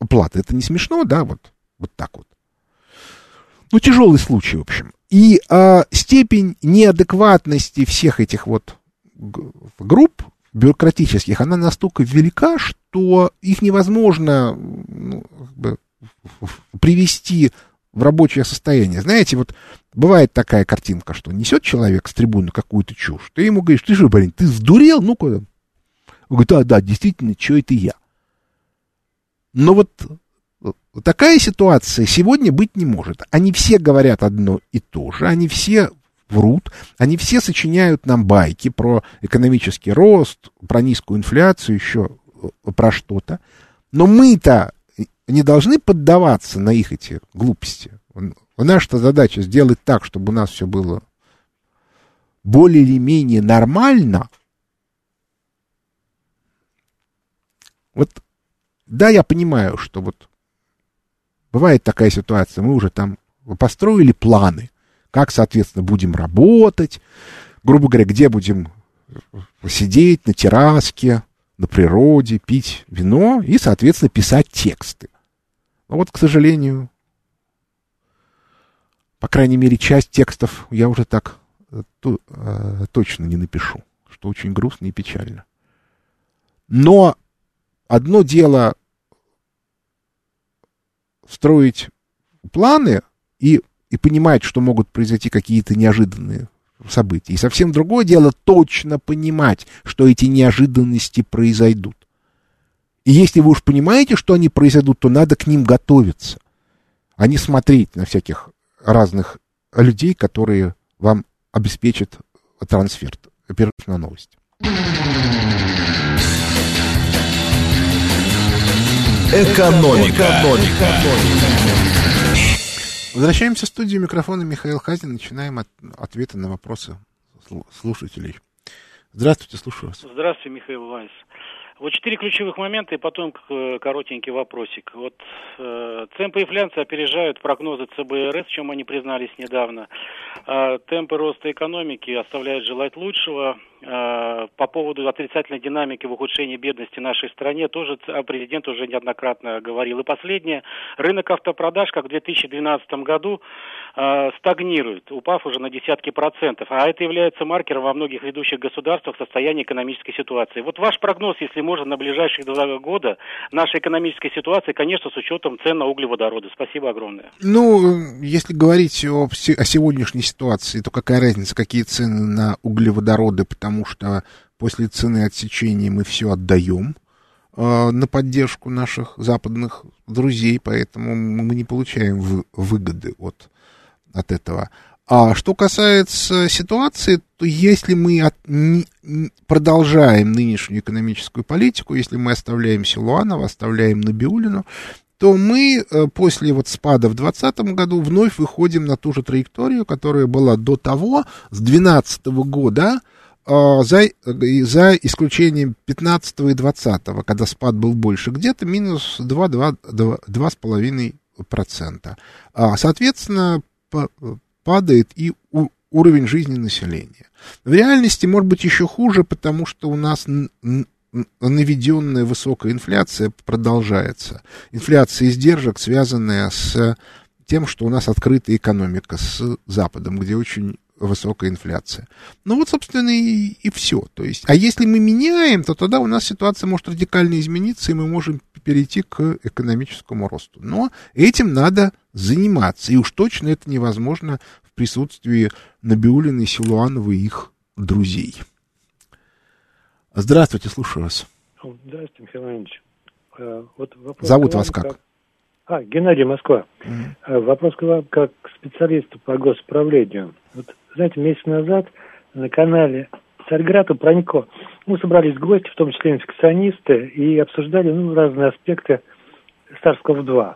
платы. Это не смешно, да, вот, вот так вот. Ну, тяжелый случай, в общем. И а, степень неадекватности всех этих вот групп бюрократических, она настолько велика, что их невозможно ну, как бы, привести в рабочее состояние. Знаете, вот бывает такая картинка, что несет человек с трибуны какую-то чушь, ты ему говоришь, ты же, блин, ты сдурел, ну-ка. Он говорит, да, да, действительно, что это я? Но вот такая ситуация сегодня быть не может. Они все говорят одно и то же, они все врут, они все сочиняют нам байки про экономический рост, про низкую инфляцию, еще про что-то. Но мы-то не должны поддаваться на их эти глупости. Наша задача сделать так, чтобы у нас все было более или менее нормально. Вот, да, я понимаю, что вот бывает такая ситуация, мы уже там построили планы, как, соответственно, будем работать, грубо говоря, где будем сидеть на терраске, на природе, пить вино и, соответственно, писать тексты. Но вот, к сожалению, по крайней мере, часть текстов я уже так э, то, э, точно не напишу, что очень грустно и печально. Но одно дело строить планы и, и понимать, что могут произойти какие-то неожиданные события. И совсем другое дело точно понимать, что эти неожиданности произойдут. И если вы уж понимаете, что они произойдут, то надо к ним готовиться, а не смотреть на всяких разных людей, которые вам обеспечат трансфер. На новость. Экономика. Экономика. Возвращаемся в студию микрофона Михаил Хазин. Начинаем от, ответы на вопросы слушателей. Здравствуйте, слушаю вас. Здравствуйте, Михаил Вайс. Вот четыре ключевых момента и потом э, коротенький вопросик. Вот э, темпы инфляции опережают прогнозы ЦБРС, в чем они признались недавно. Э, темпы роста экономики оставляют желать лучшего. Э, по поводу отрицательной динамики в ухудшении бедности в нашей стране тоже президент уже неоднократно говорил. И последнее. Рынок автопродаж, как в 2012 году, э, стагнирует, упав уже на десятки процентов. А это является маркером во многих ведущих государствах состояния экономической ситуации. Вот ваш прогноз, если можно, на ближайшие два года нашей экономической ситуации, конечно, с учетом цен на углеводороды. Спасибо огромное. Ну, если говорить о, о сегодняшней ситуации, то какая разница, какие цены на углеводороды, потому что после цены отсечения мы все отдаем э, на поддержку наших западных друзей, поэтому мы не получаем выгоды от, от этого. А что касается ситуации, то если мы от, не, продолжаем нынешнюю экономическую политику, если мы оставляем Силуанова, оставляем Набиулину, то мы э, после вот спада в 2020 году вновь выходим на ту же траекторию, которая была до того, с 2012 года, а, за, за исключением 15 и 20, когда спад был больше, где-то минус 2-2,5%. А, соответственно, падает и уровень жизни населения. В реальности может быть еще хуже, потому что у нас наведенная высокая инфляция продолжается. Инфляция издержек, связанная с тем, что у нас открытая экономика с Западом, где очень высокая инфляция. Ну вот, собственно, и, и все. То есть, а если мы меняем, то тогда у нас ситуация может радикально измениться, и мы можем перейти к экономическому росту. Но этим надо заниматься. И уж точно это невозможно в присутствии Набиулиной, Силуанова и их друзей. Здравствуйте, слушаю вас. Здравствуйте, Михаил Иванович. Э, вот Зовут вас как? как? А, Геннадий Москва. Mm-hmm. Вопрос к вам как к специалисту по госправлению. Вот, знаете, месяц назад на канале Царьград у Пронько мы собрались гости, в том числе инфекционисты, и обсуждали ну, разные аспекты SARS-CoV-2.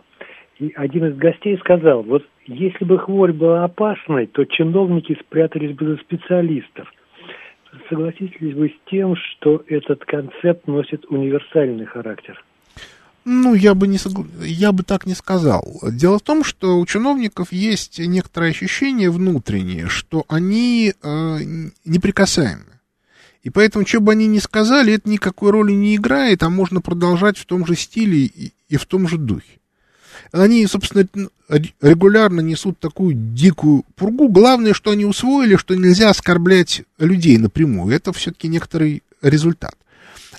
И один из гостей сказал, вот если бы хворь была опасной, то чиновники спрятались бы за специалистов. Согласитесь ли вы с тем, что этот концепт носит универсальный характер? Ну, я бы, не согла... я бы так не сказал. Дело в том, что у чиновников есть некоторое ощущение внутреннее, что они э, неприкасаемы. И поэтому, что бы они ни сказали, это никакой роли не играет, а можно продолжать в том же стиле и, и в том же духе. Они, собственно, регулярно несут такую дикую пургу. Главное, что они усвоили, что нельзя оскорблять людей напрямую. Это все-таки некоторый результат.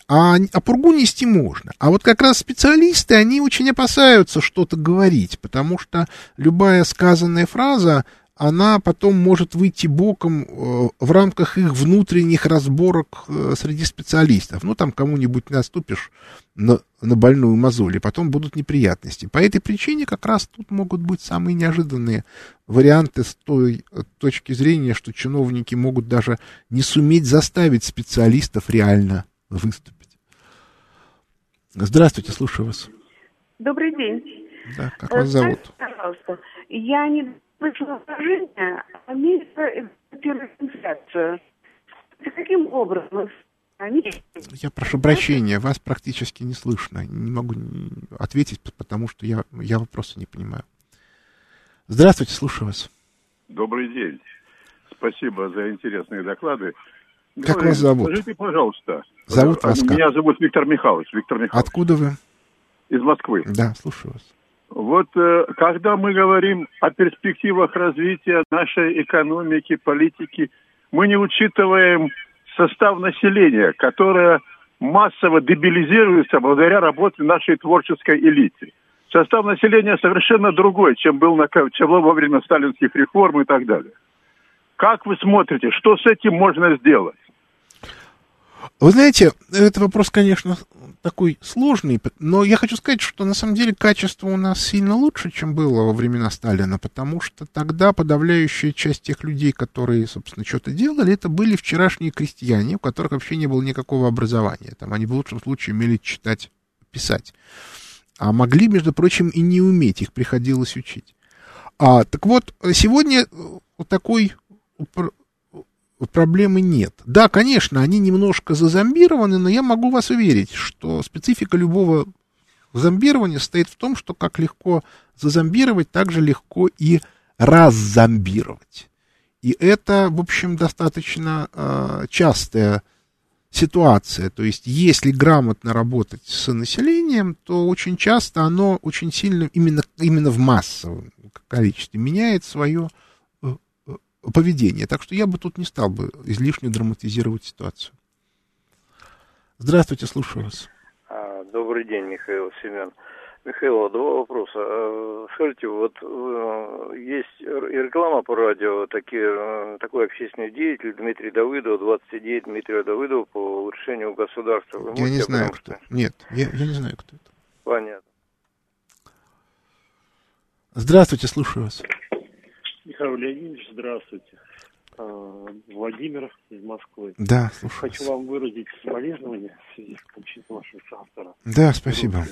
А, а пургу нести можно. А вот как раз специалисты, они очень опасаются что-то говорить, потому что любая сказанная фраза, она потом может выйти боком э, в рамках их внутренних разборок э, среди специалистов. Ну, там кому-нибудь наступишь на, на больную мозоль, и потом будут неприятности. По этой причине как раз тут могут быть самые неожиданные варианты с той э, точки зрения, что чиновники могут даже не суметь заставить специалистов реально выступить. Здравствуйте, слушаю вас. Добрый день. Да, как вас зовут? Пожалуйста, я не слышала выражение, Америка инфляцию. Каким образом я прошу прощения, вас практически не слышно. Не могу ответить, потому что я, я вопросы не понимаю. Здравствуйте, слушаю вас. Добрый день. Спасибо за интересные доклады. Как Говорю, вас зовут? Скажите, пожалуйста. Зовут вас как? Меня зовут Виктор Михайлович. Виктор Михайлович. Откуда вы? Из Москвы. Да, слушаю вас. Вот э, когда мы говорим о перспективах развития нашей экономики, политики, мы не учитываем состав населения, которое массово дебилизируется благодаря работе нашей творческой элиты. Состав населения совершенно другой, чем был на, чем был во время сталинских реформ и так далее. Как вы смотрите, что с этим можно сделать? Вы знаете, это вопрос, конечно, такой сложный, но я хочу сказать, что на самом деле качество у нас сильно лучше, чем было во времена Сталина, потому что тогда подавляющая часть тех людей, которые, собственно, что-то делали, это были вчерашние крестьяне, у которых вообще не было никакого образования. Там они в лучшем случае умели читать, писать. А могли, между прочим, и не уметь, их приходилось учить. А, так вот, сегодня вот такой проблемы нет. Да, конечно, они немножко зазомбированы, но я могу вас уверить, что специфика любого зомбирования состоит в том, что как легко зазомбировать, так же легко и раззомбировать. И это, в общем, достаточно э, частая ситуация. То есть, если грамотно работать с населением, то очень часто оно очень сильно именно, именно в массовом количестве меняет свое э, поведение. Так что я бы тут не стал бы излишне драматизировать ситуацию. Здравствуйте, слушаю вас. А, добрый день, Михаил Семен. Михаил, два вопроса. А, скажите, вот э, есть реклама по радио, такие, э, такой общественный деятель Дмитрий Давыдов, 29 Дмитрия Давыдова по улучшению государства. Вы я не знаю, кто. Что? Нет, я, я не знаю, кто это. Понятно. Здравствуйте, слушаю вас. Михаил Леонидович, здравствуйте. А, Владимир из Москвы. Да, слушаю. Хочу вам выразить соболезнования в связи с кончиной вашего соавтора. Да, спасибо.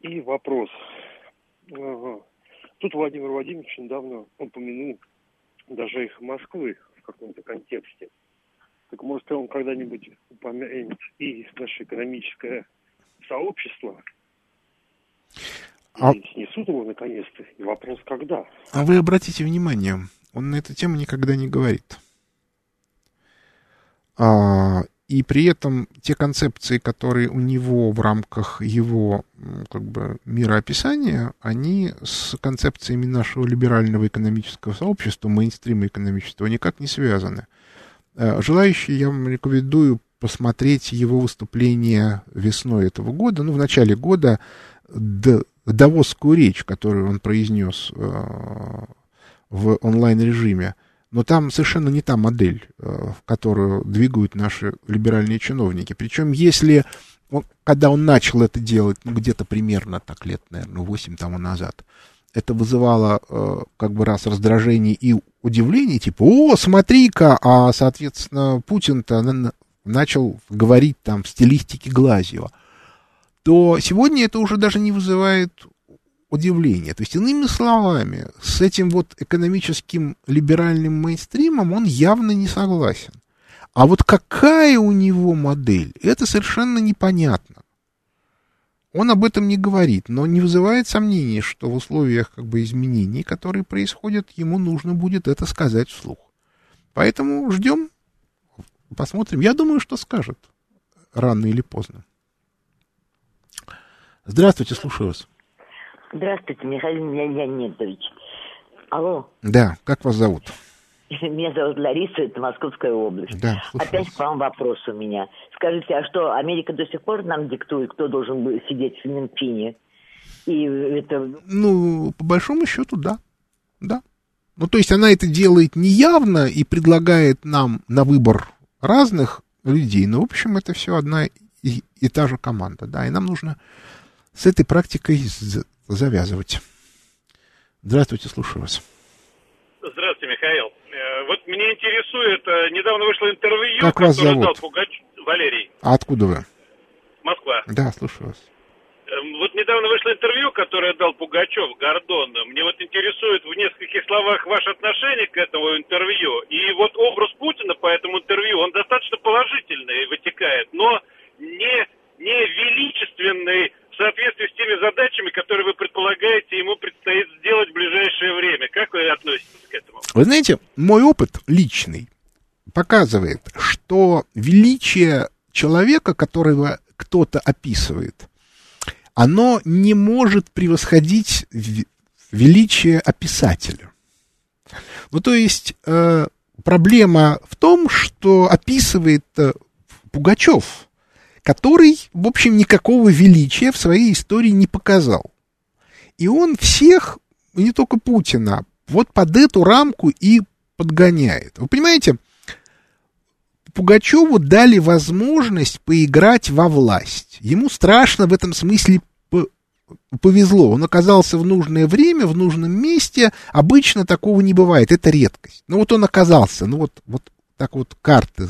И вопрос. Тут Владимир Владимирович недавно упомянул даже их Москвы в каком-то контексте. Так может он когда-нибудь упомянет и наше экономическое сообщество? А... Снесут его наконец-то. И вопрос, когда? А вы обратите внимание, он на эту тему никогда не говорит. А, и при этом те концепции, которые у него в рамках его как бы, мироописания, они с концепциями нашего либерального экономического сообщества, мейнстрима экономического, никак не связаны. Э, желающие, я вам рекомендую посмотреть его выступление весной этого года, ну, в начале года, Давосскую речь, которую он произнес э, в онлайн-режиме. Но там совершенно не та модель, э, в которую двигают наши либеральные чиновники. Причем, если он, когда он начал это делать, ну, где-то примерно так лет, наверное, 8 тому назад, это вызывало э, как бы раз раздражение и удивление, типа, о, смотри-ка, а, соответственно, Путин-то начал говорить там в стилистике Глазьева, то сегодня это уже даже не вызывает удивление. То есть, иными словами, с этим вот экономическим либеральным мейнстримом он явно не согласен. А вот какая у него модель, это совершенно непонятно. Он об этом не говорит, но не вызывает сомнений, что в условиях как бы изменений, которые происходят, ему нужно будет это сказать вслух. Поэтому ждем, посмотрим. Я думаю, что скажет рано или поздно. Здравствуйте, слушаю вас. Здравствуйте, Михаил Леонидович. Алло. Да, как вас зовут? Меня зовут Лариса, это Московская область. Да, Опять к вам вопрос у меня. Скажите, а что, Америка до сих пор нам диктует, кто должен был сидеть в Минфине? И это... Ну, по большому счету, да. Да. Ну, то есть она это делает неявно и предлагает нам на выбор разных людей. Но, в общем, это все одна и, и та же команда, да. И нам нужно с этой практикой завязывать. Здравствуйте, слушаю вас. Здравствуйте, Михаил. Э, вот меня интересует, э, недавно вышло интервью, как вас зовут? дал Пугач... Валерий. А откуда вы? Москва. Да, слушаю вас. Эм, вот недавно вышло интервью, которое дал Пугачев Гордон. Мне вот интересует в нескольких словах ваше отношение к этому интервью. И вот образ Путина по этому интервью, он достаточно положительный вытекает, но не, не величественный в соответствии с теми задачами, которые вы предполагаете, ему предстоит сделать в ближайшее время. Как вы относитесь к этому? Вы знаете, мой опыт личный показывает, что величие человека, которого кто-то описывает, оно не может превосходить величие описателя. Ну, то есть э, проблема в том, что описывает э, Пугачев, который, в общем, никакого величия в своей истории не показал. И он всех, не только Путина, вот под эту рамку и подгоняет. Вы понимаете, Пугачеву дали возможность поиграть во власть. Ему страшно в этом смысле повезло. Он оказался в нужное время, в нужном месте. Обычно такого не бывает. Это редкость. Ну вот он оказался. Ну вот, вот так вот карты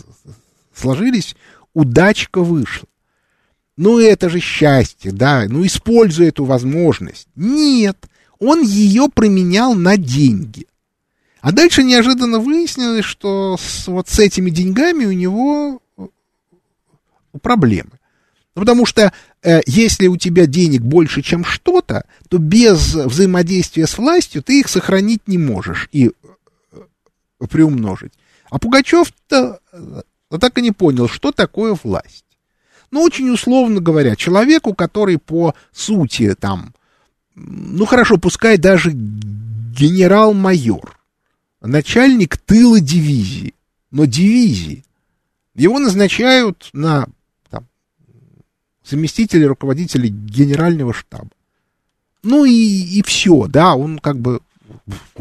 сложились удачка вышла. Ну, это же счастье, да, ну, используй эту возможность. Нет, он ее променял на деньги. А дальше неожиданно выяснилось, что с, вот с этими деньгами у него э, проблемы. Ну, потому что э, если у тебя денег больше, чем что-то, то без взаимодействия с властью ты их сохранить не можешь и э, приумножить. А Пугачев-то э, так и не понял, что такое власть. Ну, очень условно говоря, человеку, который по сути там, ну хорошо, пускай даже генерал-майор, начальник тыла дивизии, но дивизии, его назначают на там, заместителя руководителя генерального штаба. Ну и, и все, да, он как бы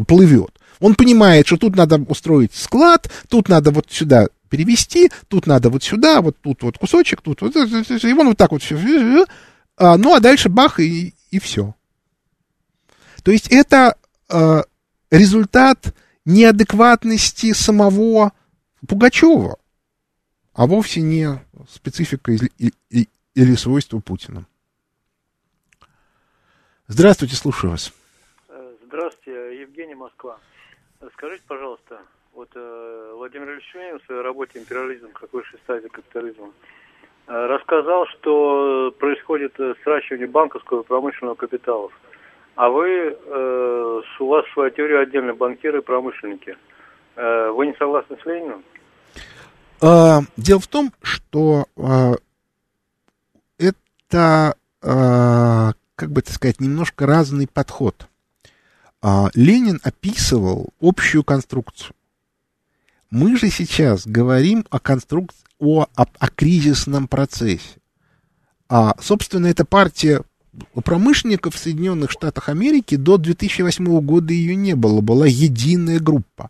плывет. Он понимает, что тут надо устроить склад, тут надо вот сюда перевести, тут надо вот сюда, вот тут вот кусочек, тут вот, и он вот так вот все. А, ну, а дальше бах, и, и все. То есть это э, результат неадекватности самого Пугачева, а вовсе не специфика или, или свойства Путина. Здравствуйте, слушаю вас. Здравствуйте, Евгений Москва. Скажите, пожалуйста, вот э, Владимир Ильич Ленин в своей работе «Империализм как высшая стадия капитализма» э, рассказал, что происходит э, сращивание банковского и промышленного капиталов. А вы, э, у вас своя теория отдельно, банкиры и промышленники. Э, вы не согласны с Лениным? А, дело в том, что а, это, а, как бы это сказать, немножко разный подход. А, Ленин описывал общую конструкцию. Мы же сейчас говорим о конструкции, о, о, о кризисном процессе. А, собственно, эта партия промышленников в Соединенных Штатах Америки до 2008 года ее не было, была единая группа.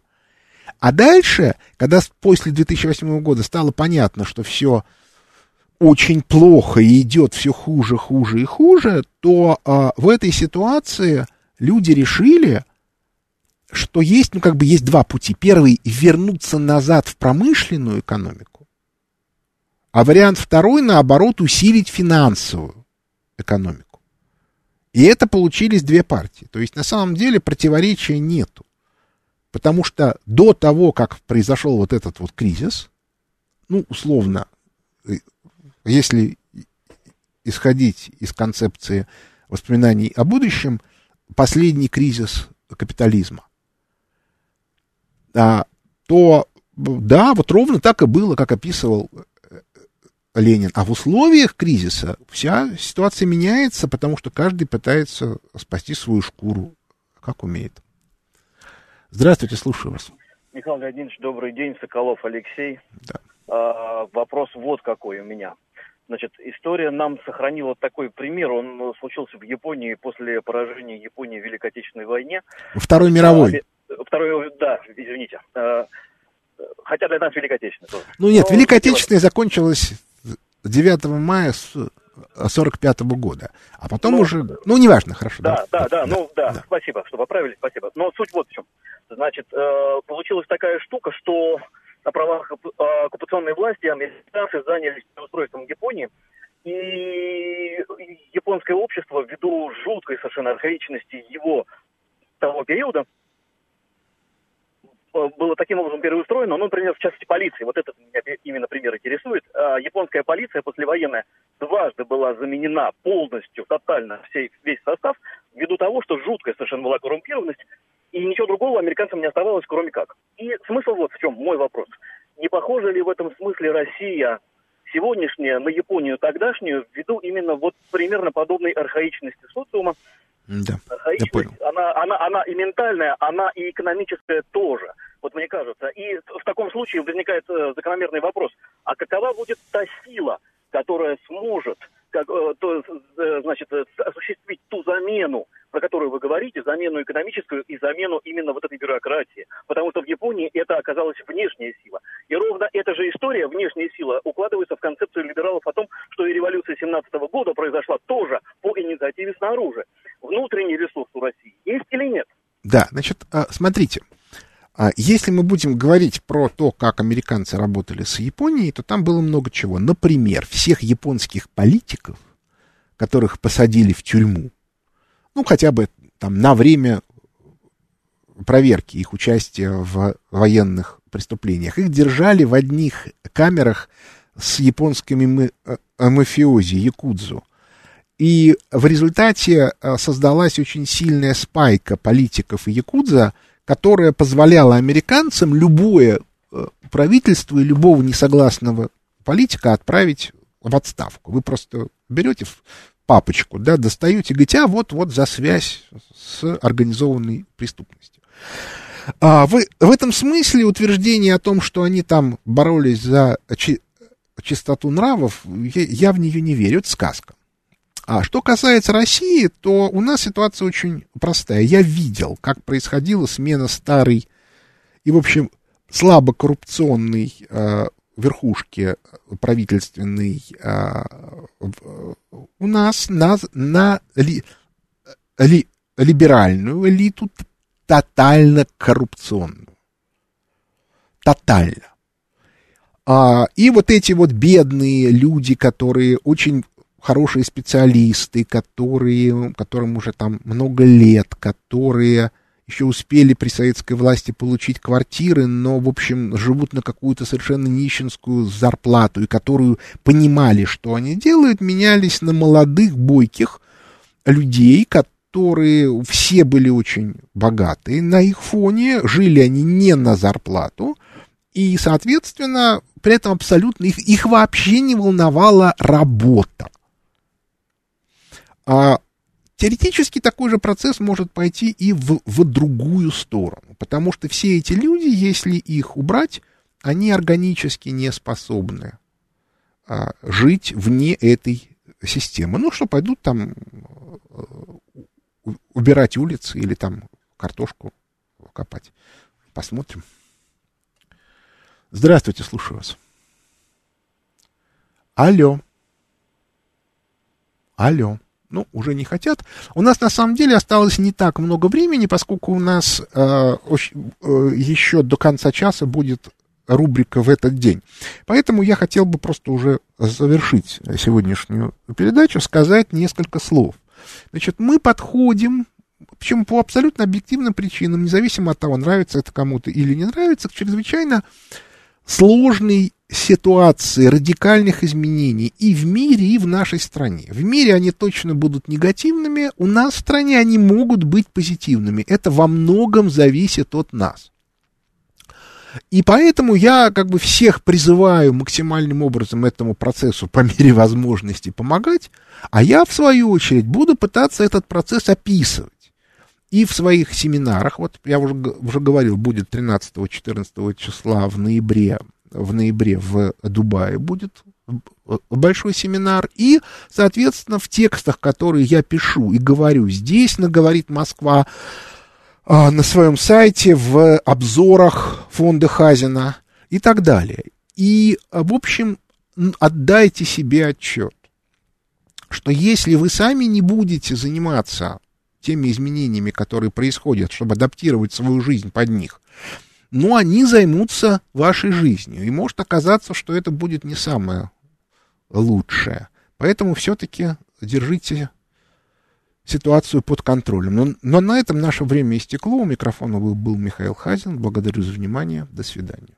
А дальше, когда после 2008 года стало понятно, что все очень плохо и идет все хуже, хуже и хуже, то а, в этой ситуации люди решили, что есть, ну, как бы есть два пути. Первый — вернуться назад в промышленную экономику, а вариант второй, наоборот, усилить финансовую экономику. И это получились две партии. То есть, на самом деле, противоречия нету. Потому что до того, как произошел вот этот вот кризис, ну, условно, э, если исходить из концепции воспоминаний о будущем, последний кризис капитализма, а, то да, вот ровно так и было, как описывал э, Ленин. А в условиях кризиса вся ситуация меняется, потому что каждый пытается спасти свою шкуру, как умеет. Здравствуйте, слушаю вас. Михаил Леонидович, добрый день. Соколов Алексей. Да. А, вопрос вот какой у меня. Значит, история нам сохранила такой пример. Он случился в Японии после поражения Японии в Великой Отечественной войне. Второй мировой. А, второй, да, извините. Хотя для нас Великой Отечественной тоже. Ну нет, Но, Великая Отечественная закончилась 9 мая с 45 -го года. А потом ну, уже, ну, неважно, хорошо. Да, да, да, да, ну, да, да, спасибо, что поправили, спасибо. Но суть вот в чем. Значит, э, получилась такая штука, что на правах оккупационной власти американцы занялись устройством Японии, и японское общество, ввиду жуткой совершенно архаичности его того периода, Э, было таким образом переустроено, ну, например, в частности полиции, вот этот меня именно пример интересует. А, японская полиция послевоенная дважды была заменена полностью, тотально, всей, весь состав, ввиду того, что жуткая совершенно была коррумпированность, и ничего другого американцам не оставалось, кроме как. И смысл вот в чем, мой вопрос. Не похожа ли в этом смысле Россия сегодняшняя на Японию тогдашнюю, ввиду именно вот примерно подобной архаичности социума, да, я понял. Она, она, она и ментальная, она и экономическая тоже. Вот мне кажется. И в таком случае возникает э, закономерный вопрос. А какова будет та сила, которая сможет как, э, то, э, значит, э, осуществить ту замену, про которую вы говорите, замену экономическую и замену именно вот этой бюрократии. Потому что в Японии это оказалась внешняя сила. И ровно эта же история, внешняя сила, укладывается в концепцию либералов о том, что и революция 17 года произошла тоже по инициативе снаружи. Внутренний ресурс у России есть или нет? Да, значит, смотрите, если мы будем говорить про то, как американцы работали с Японией, то там было много чего. Например, всех японских политиков, которых посадили в тюрьму, ну, хотя бы там на время проверки их участия в военных преступлениях. Их держали в одних камерах с японскими э, мафиози, якудзу. И в результате э, создалась очень сильная спайка политиков и якудза, которая позволяла американцам любое э, правительство и любого несогласного политика отправить в отставку. Вы просто берете папочку, да, достаете, говорите, а вот, вот за связь с организованной преступностью. А, в, в этом смысле утверждение о том, что они там боролись за чи, чистоту нравов, я, я в нее не верю, это сказка. А что касается России, то у нас ситуация очень простая. Я видел, как происходила смена старой и, в общем, слабо коррупционной э, верхушки правительственной э, у нас на, на ли, ли, либеральную элиту тотально коррупционную. Тотально. А, и вот эти вот бедные люди, которые очень хорошие специалисты, которые, которым уже там много лет, которые еще успели при советской власти получить квартиры, но, в общем, живут на какую-то совершенно нищенскую зарплату, и которую понимали, что они делают, менялись на молодых, бойких людей, которые все были очень богатые. На их фоне жили они не на зарплату, и, соответственно, при этом абсолютно их, их вообще не волновала работа. Теоретически такой же процесс может пойти и в, в другую сторону, потому что все эти люди, если их убрать, они органически не способны а, жить вне этой системы. Ну что, пойдут там э, убирать улицы или там картошку копать. Посмотрим. Здравствуйте, слушаю вас. Алло. Алло ну, уже не хотят. У нас на самом деле осталось не так много времени, поскольку у нас э, э, еще до конца часа будет рубрика в этот день. Поэтому я хотел бы просто уже завершить сегодняшнюю передачу, сказать несколько слов. Значит, мы подходим, причем по абсолютно объективным причинам, независимо от того, нравится это кому-то или не нравится, к чрезвычайно сложной ситуации радикальных изменений и в мире, и в нашей стране. В мире они точно будут негативными, у нас в стране они могут быть позитивными. Это во многом зависит от нас. И поэтому я как бы всех призываю максимальным образом этому процессу по мере возможности помогать, а я, в свою очередь, буду пытаться этот процесс описывать. И в своих семинарах, вот я уже, уже говорил, будет 13-14 числа в ноябре в ноябре в Дубае будет большой семинар, и, соответственно, в текстах, которые я пишу и говорю здесь, на «Говорит Москва», а, на своем сайте, в обзорах фонда Хазина и так далее. И, в общем, отдайте себе отчет, что если вы сами не будете заниматься теми изменениями, которые происходят, чтобы адаптировать свою жизнь под них, но они займутся вашей жизнью. И может оказаться, что это будет не самое лучшее. Поэтому все-таки держите ситуацию под контролем. Но, но на этом наше время истекло. У микрофона был, был Михаил Хазин. Благодарю за внимание. До свидания.